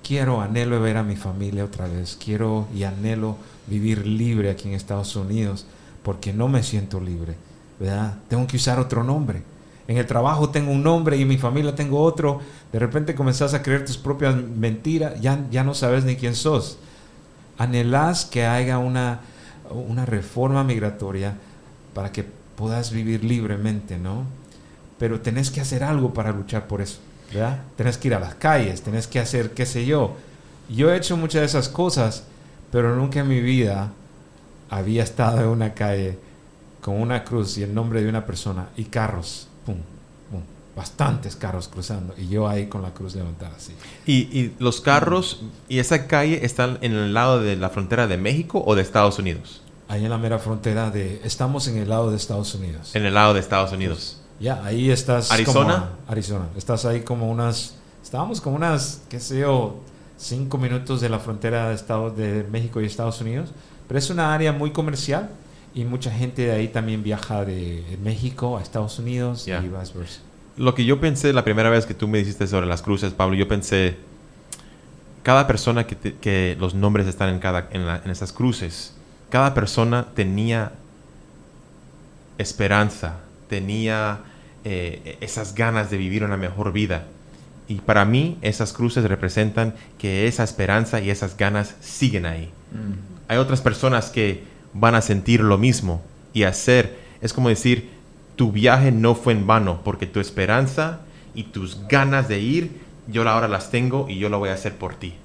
Quiero, anhelo ver a mi familia otra vez, quiero y anhelo vivir libre aquí en Estados Unidos, porque no me siento libre, Tengo que usar otro nombre. En el trabajo tengo un nombre y en mi familia tengo otro. De repente comenzás a creer tus propias mentiras, ya, ya no sabes ni quién sos anhelás que haya una, una reforma migratoria para que puedas vivir libremente, ¿no? Pero tenés que hacer algo para luchar por eso, ¿verdad? Tenés que ir a las calles, tenés que hacer, qué sé yo. Yo he hecho muchas de esas cosas, pero nunca en mi vida había estado en una calle con una cruz y el nombre de una persona y carros, pum, pum, bastantes carros cruzando y yo ahí con la cruz levantada así. Y, y los carros y esa calle están en el lado de la frontera de México o de Estados Unidos. Ahí en la mera frontera de... Estamos en el lado de Estados Unidos. En el lado de Estados Unidos. Ya, ahí estás... ¿Arizona? como Arizona. Estás ahí como unas... Estábamos como unas, qué sé yo, cinco minutos de la frontera de, Estados, de México y Estados Unidos. Pero es una área muy comercial y mucha gente de ahí también viaja de México a Estados Unidos Ya. y viceversa. Lo que yo pensé la primera vez que tú me dijiste sobre las cruces, Pablo, yo pensé, cada persona que, te- que los nombres están en, cada, en, la- en esas cruces, cada persona tenía esperanza, tenía eh, esas ganas de vivir una mejor vida. Y para mí esas cruces representan que esa esperanza y esas ganas siguen ahí. Hay otras personas que van a sentir lo mismo y hacer, es como decir, tu viaje no fue en vano, porque tu esperanza y tus ganas de ir, yo ahora las tengo y yo lo voy a hacer por ti.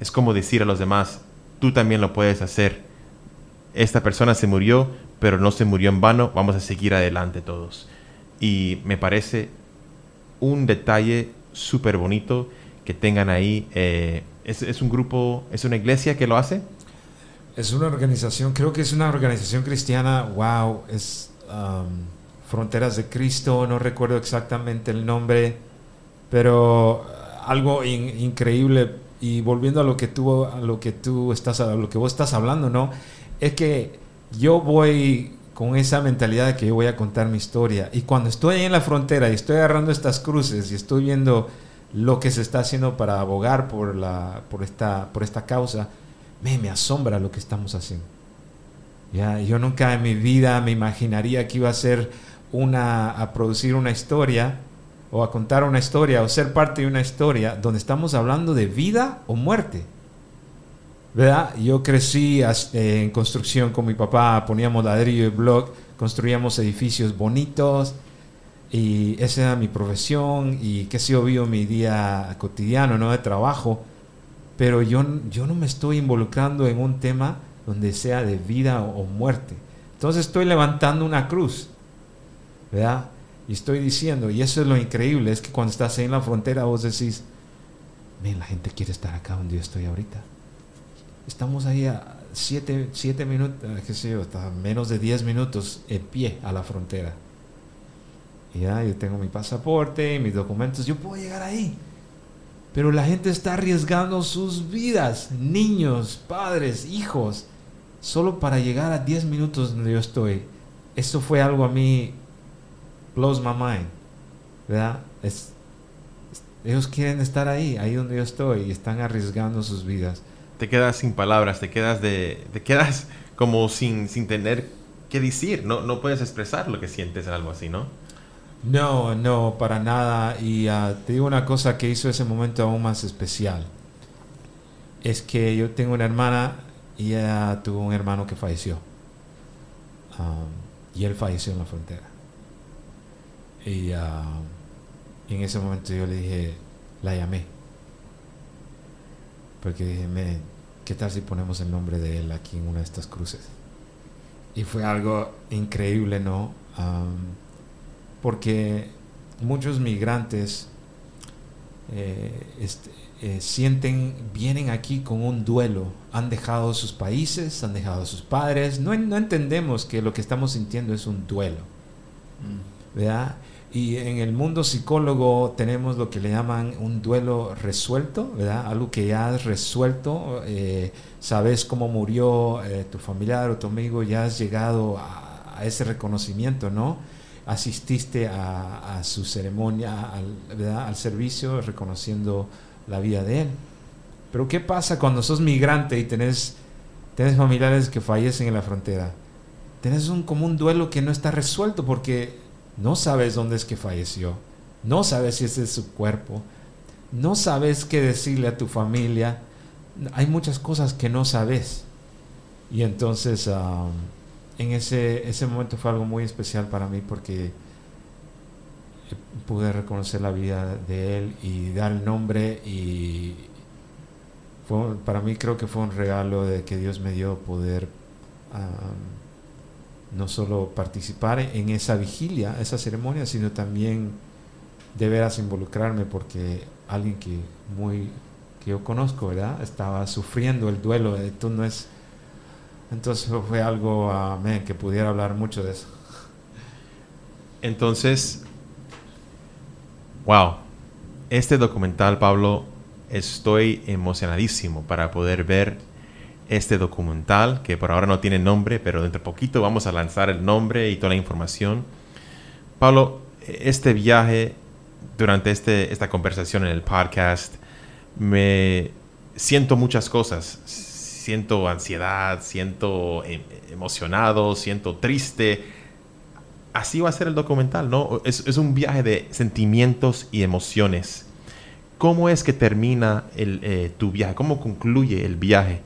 es como decir a los demás, tú también lo puedes hacer. Esta persona se murió, pero no se murió en vano, vamos a seguir adelante todos. Y me parece un detalle súper bonito que tengan ahí. eh, es, es un grupo, es una iglesia que lo hace. Es una organización, creo que es una organización cristiana, wow, es um, Fronteras de Cristo, no recuerdo exactamente el nombre, pero algo in- increíble y volviendo a lo que tú a lo que estás hablando, ¿no? Es que yo voy con esa mentalidad de que yo voy a contar mi historia y cuando estoy ahí en la frontera y estoy agarrando estas cruces y estoy viendo lo que se está haciendo para abogar por la por esta por esta causa, me, me asombra lo que estamos haciendo. Ya, yo nunca en mi vida me imaginaría que iba a ser una, a producir una historia o a contar una historia o ser parte de una historia donde estamos hablando de vida o muerte. ¿Verdad? Yo crecí eh, en construcción con mi papá, poníamos ladrillo y block, construíamos edificios bonitos y esa era mi profesión y qué sé yo, vivo mi día cotidiano, ¿no? De trabajo pero yo, yo no me estoy involucrando en un tema donde sea de vida o, muerte. Entonces estoy levantando una cruz, ¿verdad? Y estoy diciendo, y eso es lo increíble, es que cuando estás en la frontera vos decís, "Men, la gente quiere estar acá donde yo estoy ahorita. Estamos ahí a siete, siete minutos, eh, qué sé yo, hasta menos de 10 minutos en pie a la frontera. Y ya, yo tengo mi pasaporte, mis documentos, yo puedo llegar ahí. Pero la gente está arriesgando sus vidas, niños, padres, hijos, solo para llegar a 10 minutos donde yo estoy. Eso fue algo a mí, blows my mind, ¿verdad? Es- es- ellos quieren estar ahí, ahí donde yo estoy, y están arriesgando sus vidas. Te quedas sin palabras, te quedas de, te quedas como sin, sin tener qué decir. No, no puedes expresar lo que sientes en algo así, ¿no? No, no, para nada. Y ah, te digo una cosa que hizo ese momento aún más especial. Es que yo tengo una hermana y ella tuvo un hermano que falleció. Um, y él falleció en la frontera. Y ah, en ese momento yo le dije, la llamé. Porque dije, "Men, ¿qué tal si ponemos el nombre de él aquí en una de estas cruces? Y fue algo increíble, ¿no? Um, porque muchos migrantes eh, este, eh, sienten, vienen aquí con un duelo, han dejado sus países, han dejado a sus padres, no, en- no entendemos que lo que estamos sintiendo es un duelo, ¿verdad? Y en el mundo psicólogo tenemos lo que le llaman un duelo resuelto, ¿verdad? Algo que ya has resuelto, eh, sabes cómo murió eh, tu familiar o tu amigo, ya has llegado a, a ese reconocimiento, ¿no? Asististe a, su ceremonia, al, servicio, reconociendo la vida de él. Pero ¿qué pasa cuando sos migrante y tenés, tenés familiares que fallecen en la frontera? Tenés un, como un duelo que no está resuelto porque no sabes dónde es que falleció, no sabes si ese es su cuerpo, no sabes qué decirle a tu familia, hay muchas cosas que no sabes. Y entonces en ese, ese momento fue algo muy especial para mí porque pude reconocer la vida de él y dar el nombre y fue, para mí creo que fue un regalo de que Dios me dio poder no solo participar en esa vigilia, esa ceremonia, sino también de veras involucrarme porque alguien que muy que yo conozco, ¿verdad? Estaba sufriendo el duelo, esto no es entonces fue algo amén, que pudiera hablar mucho de eso. Entonces, wow, este documental, Pablo, estoy emocionadísimo para poder ver este documental, que por ahora no tiene nombre, pero dentro de poquito vamos a lanzar el nombre y toda la información. Pablo, este viaje, durante este, esta conversación en el podcast, me siento muchas cosas. Siento ansiedad, siento em- emocionado, siento triste. Así va a ser el documental, ¿no? Es, es un viaje de sentimientos y emociones. ¿Cómo es que termina el, eh, tu viaje? ¿Cómo concluye el viaje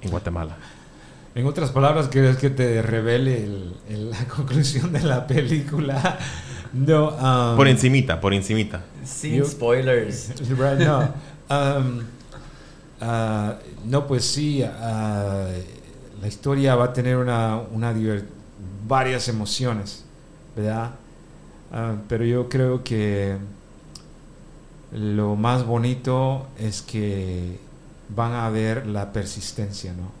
en Guatemala? En otras palabras, ¿quieres que te revele el- el- la conclusión de la película? No. um, Por encimita, por encimita. Sin spoilers. Right, no. Um, Ah, no, pues sí, ah, la historia va a tener una, varias emociones, ¿verdad? Ah, pero yo creo que lo más bonito es que van a ver la persistencia, ¿no?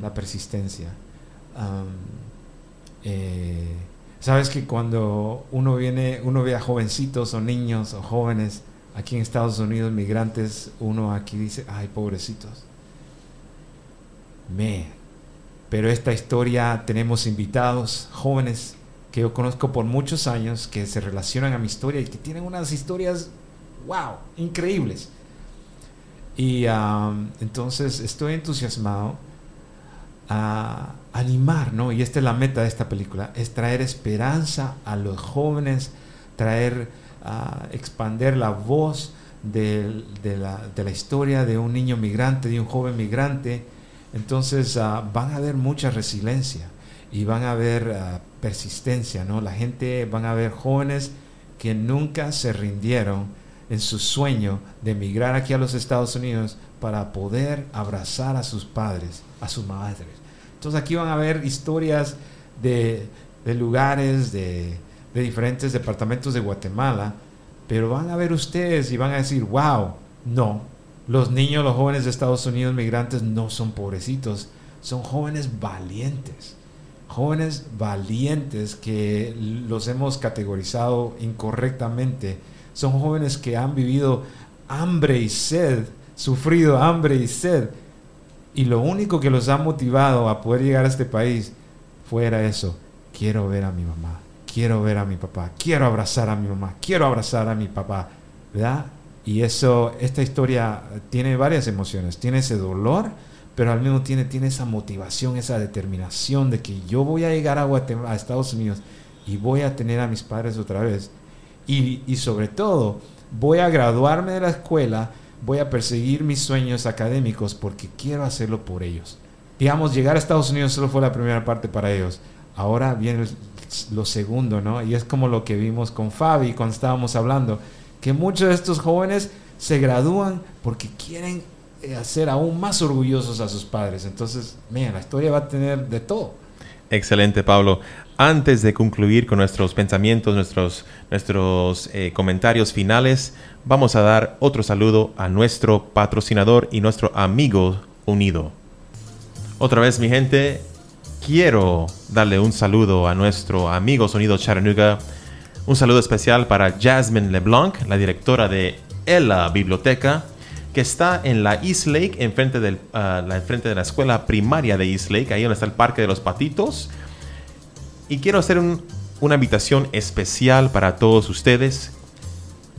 La persistencia. Eh, Sabes que cuando uno viene, uno ve a jovencitos o niños o jóvenes aquí en Estados Unidos, migrantes, uno aquí dice, ay, pobrecitos. Me. Pero esta historia tenemos invitados jóvenes que yo conozco por muchos años que se relacionan a mi historia y que tienen unas historias, wow, increíbles. Y entonces estoy entusiasmado a animar, ¿no? Y esta es la meta de esta película, es traer esperanza a los jóvenes, traer, a expander la voz de, la, de la historia de un niño migrante, de un joven migrante. Entonces ah, van a haber mucha resiliencia y van a haber ah, persistencia, ¿no? La gente, van a ver jóvenes que nunca se rindieron en su sueño de emigrar aquí a los Estados Unidos para poder abrazar a sus padres, a sus madres. Entonces aquí van a ver historias de lugares, de, de diferentes departamentos de Guatemala, pero van a ver ustedes y van a decir, wow, no, los niños, los jóvenes de Estados Unidos migrantes no son pobrecitos, son jóvenes valientes, jóvenes valientes que los hemos categorizado incorrectamente, son jóvenes que han vivido hambre y sed, sufrido hambre y sed, y lo único que los ha motivado a poder llegar a este país fuera eso, quiero ver a mi mamá, quiero ver a mi papá, quiero abrazar a mi mamá, quiero abrazar a mi papá, ¿verdad? Y eso, esta historia tiene varias emociones, tiene ese dolor, pero al mismo tiene, tiene esa motivación, esa determinación de que yo voy a llegar a, Guatemala, a Estados Unidos y voy a tener a mis padres otra vez. Y, y sobre todo, voy a graduarme de la escuela, voy a perseguir mis sueños académicos porque quiero hacerlo por ellos. Digamos, llegar a Estados Unidos solo fue la primera parte para ellos. Ahora viene lo segundo, ¿no? Y es como lo que vimos con Fabi cuando estábamos hablando, que muchos de estos jóvenes se gradúan porque quieren eh, hacer aún más orgullosos a sus padres. Entonces, mira, la historia va a tener de todo. Excelente, Pablo. Antes de concluir con nuestros pensamientos, nuestros, nuestros eh, comentarios finales, vamos a dar otro saludo a nuestro patrocinador y nuestro amigo unido. Otra vez, mi gente, quiero darle un saludo a nuestro amigo Sonido Chattanooga. Un saludo especial para Jasmine LeBlanc, la directora de la Biblioteca, que está en la East Lake, enfrente, del, ah, la, enfrente de la escuela primaria de East Lake, ahí donde está el Parque de los Patitos. Y quiero hacer un- una invitación especial para todos ustedes.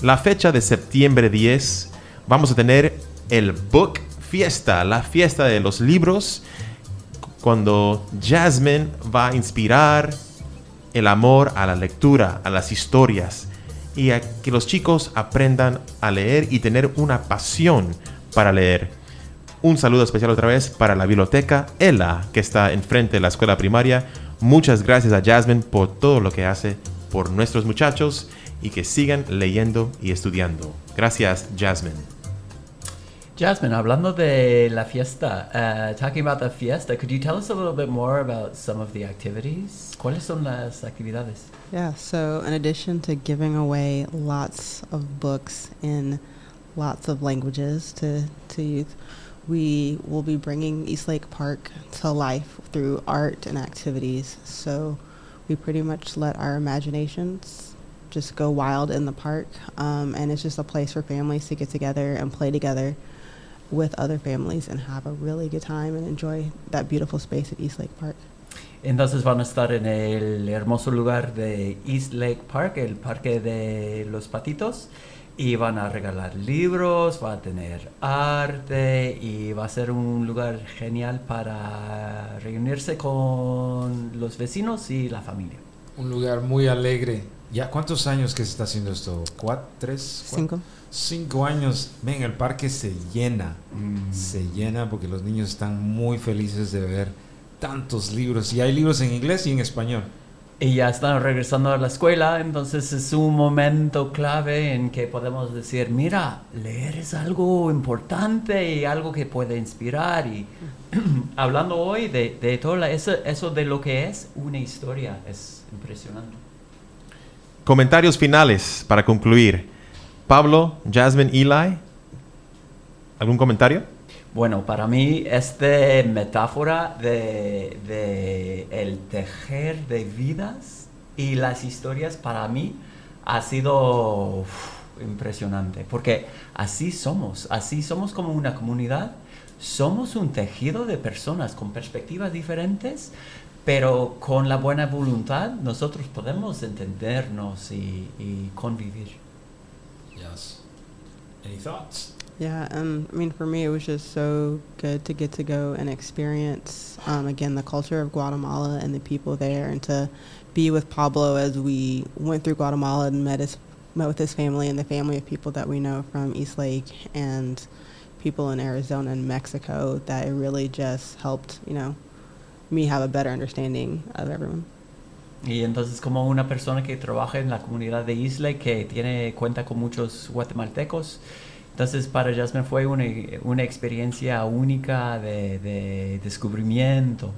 La fecha de septiembre 10 vamos a tener el Book Fiesta, la fiesta de los libros, cuando Jasmine va a inspirar el amor a la lectura, a las historias, y a que los chicos aprendan a leer y tener una pasión para leer. Un saludo especial otra vez para la biblioteca ELA, que está enfrente de la escuela primaria. Muchas gracias a Jasmine por todo lo que hace por nuestros muchachos y que sigan leyendo y estudiando. Gracias, Jasmine. Jasmine, hablando de la fiesta, uh, talking about the fiesta, could you tell us a little bit more about some of the activities? ¿Cuáles son las actividades? Yeah, so in addition to giving away lots of books in lots of languages to, to youth, we will be bringing Eastlake Park to life through art and activities. So we pretty much let our imaginations just go wild in the park. Um, and it's just a place for families to get together and play together with other families and have a really good time and enjoy that beautiful space at Eastlake Park. Entonces van a estar en el hermoso lugar de East Lake Park, el parque de los patitos, y van a regalar libros, va a tener arte y va a ser un lugar genial para reunirse con los vecinos y la familia. Un lugar muy alegre. ¿Ya cuántos años que se está haciendo esto? ¿Cuatro? ¿Tres? cuatro? Cinco. Cinco años. Ven, el parque se llena. Se llena porque los niños están muy felices de ver tantos libros. Y hay libros en inglés y en español. y ya están regresando a la escuela, entonces es un momento clave en que podemos decir, mira, leer es algo importante y algo que puede inspirar. Y hablando hoy de, de todo la- eso, eso de lo que es una historia, es impresionante. Comentarios finales para concluir. Pablo, Jasmine, Eli. ¿Algún comentario? Bueno, para mí esta metáfora de, el tejer de vidas y las historias para mí ha sido impresionante, porque así somos, así somos como una comunidad, somos un tejido de personas con perspectivas diferentes, pero con la buena voluntad nosotros podemos entendernos y convivir. Any thoughts? Yeah, um, I mean, for me, it was just so good to get to go and experience, um, again, the culture of Guatemala and the people there, and to be with Pablo as we went through Guatemala and met his, met with his family and the family of people that we know from East Lake and people in Arizona and Mexico. That it really just helped, you know, me have a better understanding of everyone. Y entonces como una persona que trabaja en la comunidad de Isla, que tiene cuenta con muchos guatemaltecos, entonces para Jasmine fue una, una experiencia única de, de descubrimiento.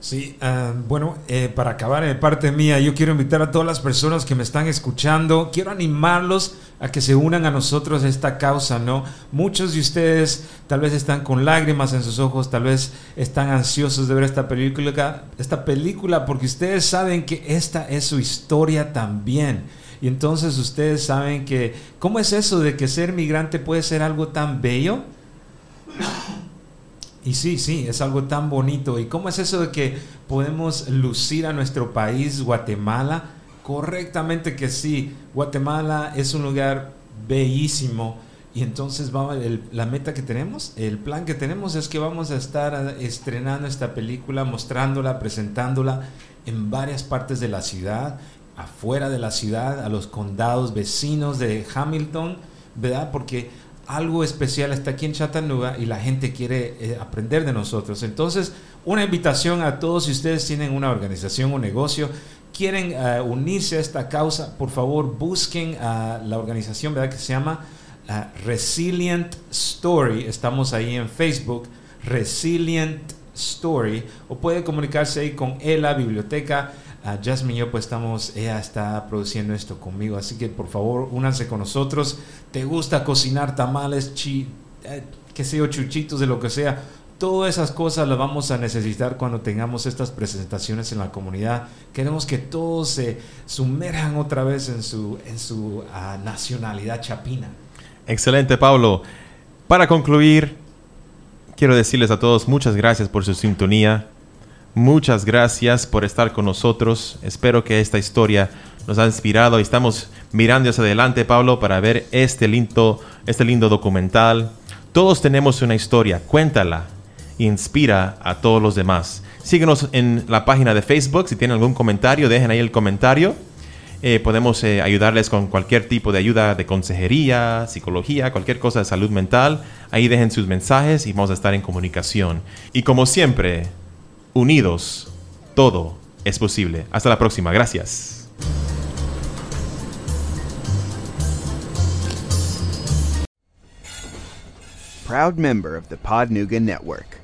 Sí, ah, bueno, eh, para acabar de parte mía, yo quiero invitar a todas las personas que me están escuchando, quiero animarlos a que se unan a nosotros a esta causa, ¿no? Muchos de ustedes tal vez están con lágrimas en sus ojos, tal vez están ansiosos de ver esta película, esta película porque ustedes saben que esta es su historia también. Y entonces ustedes saben que, ¿cómo es eso de que ser migrante puede ser algo tan bello? Y sí, sí, es algo tan bonito. ¿Y cómo es eso de que podemos lucir a nuestro país, Guatemala? Correctamente que sí. Guatemala es un lugar bellísimo. Y entonces vamos, la meta que tenemos, el plan que tenemos es que vamos a estar estrenando esta película, mostrándola, presentándola en varias partes de la ciudad, afuera de la ciudad, a los condados vecinos de Hamilton, ¿verdad? Porque algo especial está aquí en Chattanooga y la gente quiere eh, aprender de nosotros. Entonces, una invitación a todos, si ustedes tienen una organización o negocio, quieren eh, unirse a esta causa, por favor busquen a la organización que se llama eh, Resilient Story. Estamos ahí en Facebook, Resilient Story, o puede comunicarse ahí con ELA Biblioteca. Ah, Jasmine y yo pues estamos, ella está produciendo esto conmigo, así que por favor únanse con nosotros. ¿Te gusta cocinar tamales, chi, eh, chuchitos, de lo que sea? Todas esas cosas las vamos a necesitar cuando tengamos estas presentaciones en la comunidad. Queremos que todos se sumerjan otra vez en su, en su ah, nacionalidad chapina. Excelente, Pablo. Para concluir, quiero decirles a todos muchas gracias por su sintonía. Muchas gracias por estar con nosotros. Espero que esta historia nos ha inspirado estamos mirando hacia adelante, Pablo, para ver este lindo, este lindo documental. Todos tenemos una historia, cuéntala. Inspira a todos los demás. Síguenos en la página de Facebook. Si tienen algún comentario, dejen ahí el comentario. Eh, podemos eh, ayudarles con cualquier tipo de ayuda de consejería, psicología, cualquier cosa de salud mental. Ahí dejen sus mensajes y vamos a estar en comunicación. Y como siempre, unidos, todo es posible. Hasta la próxima. Gracias. Proud member of the Podnuga Network.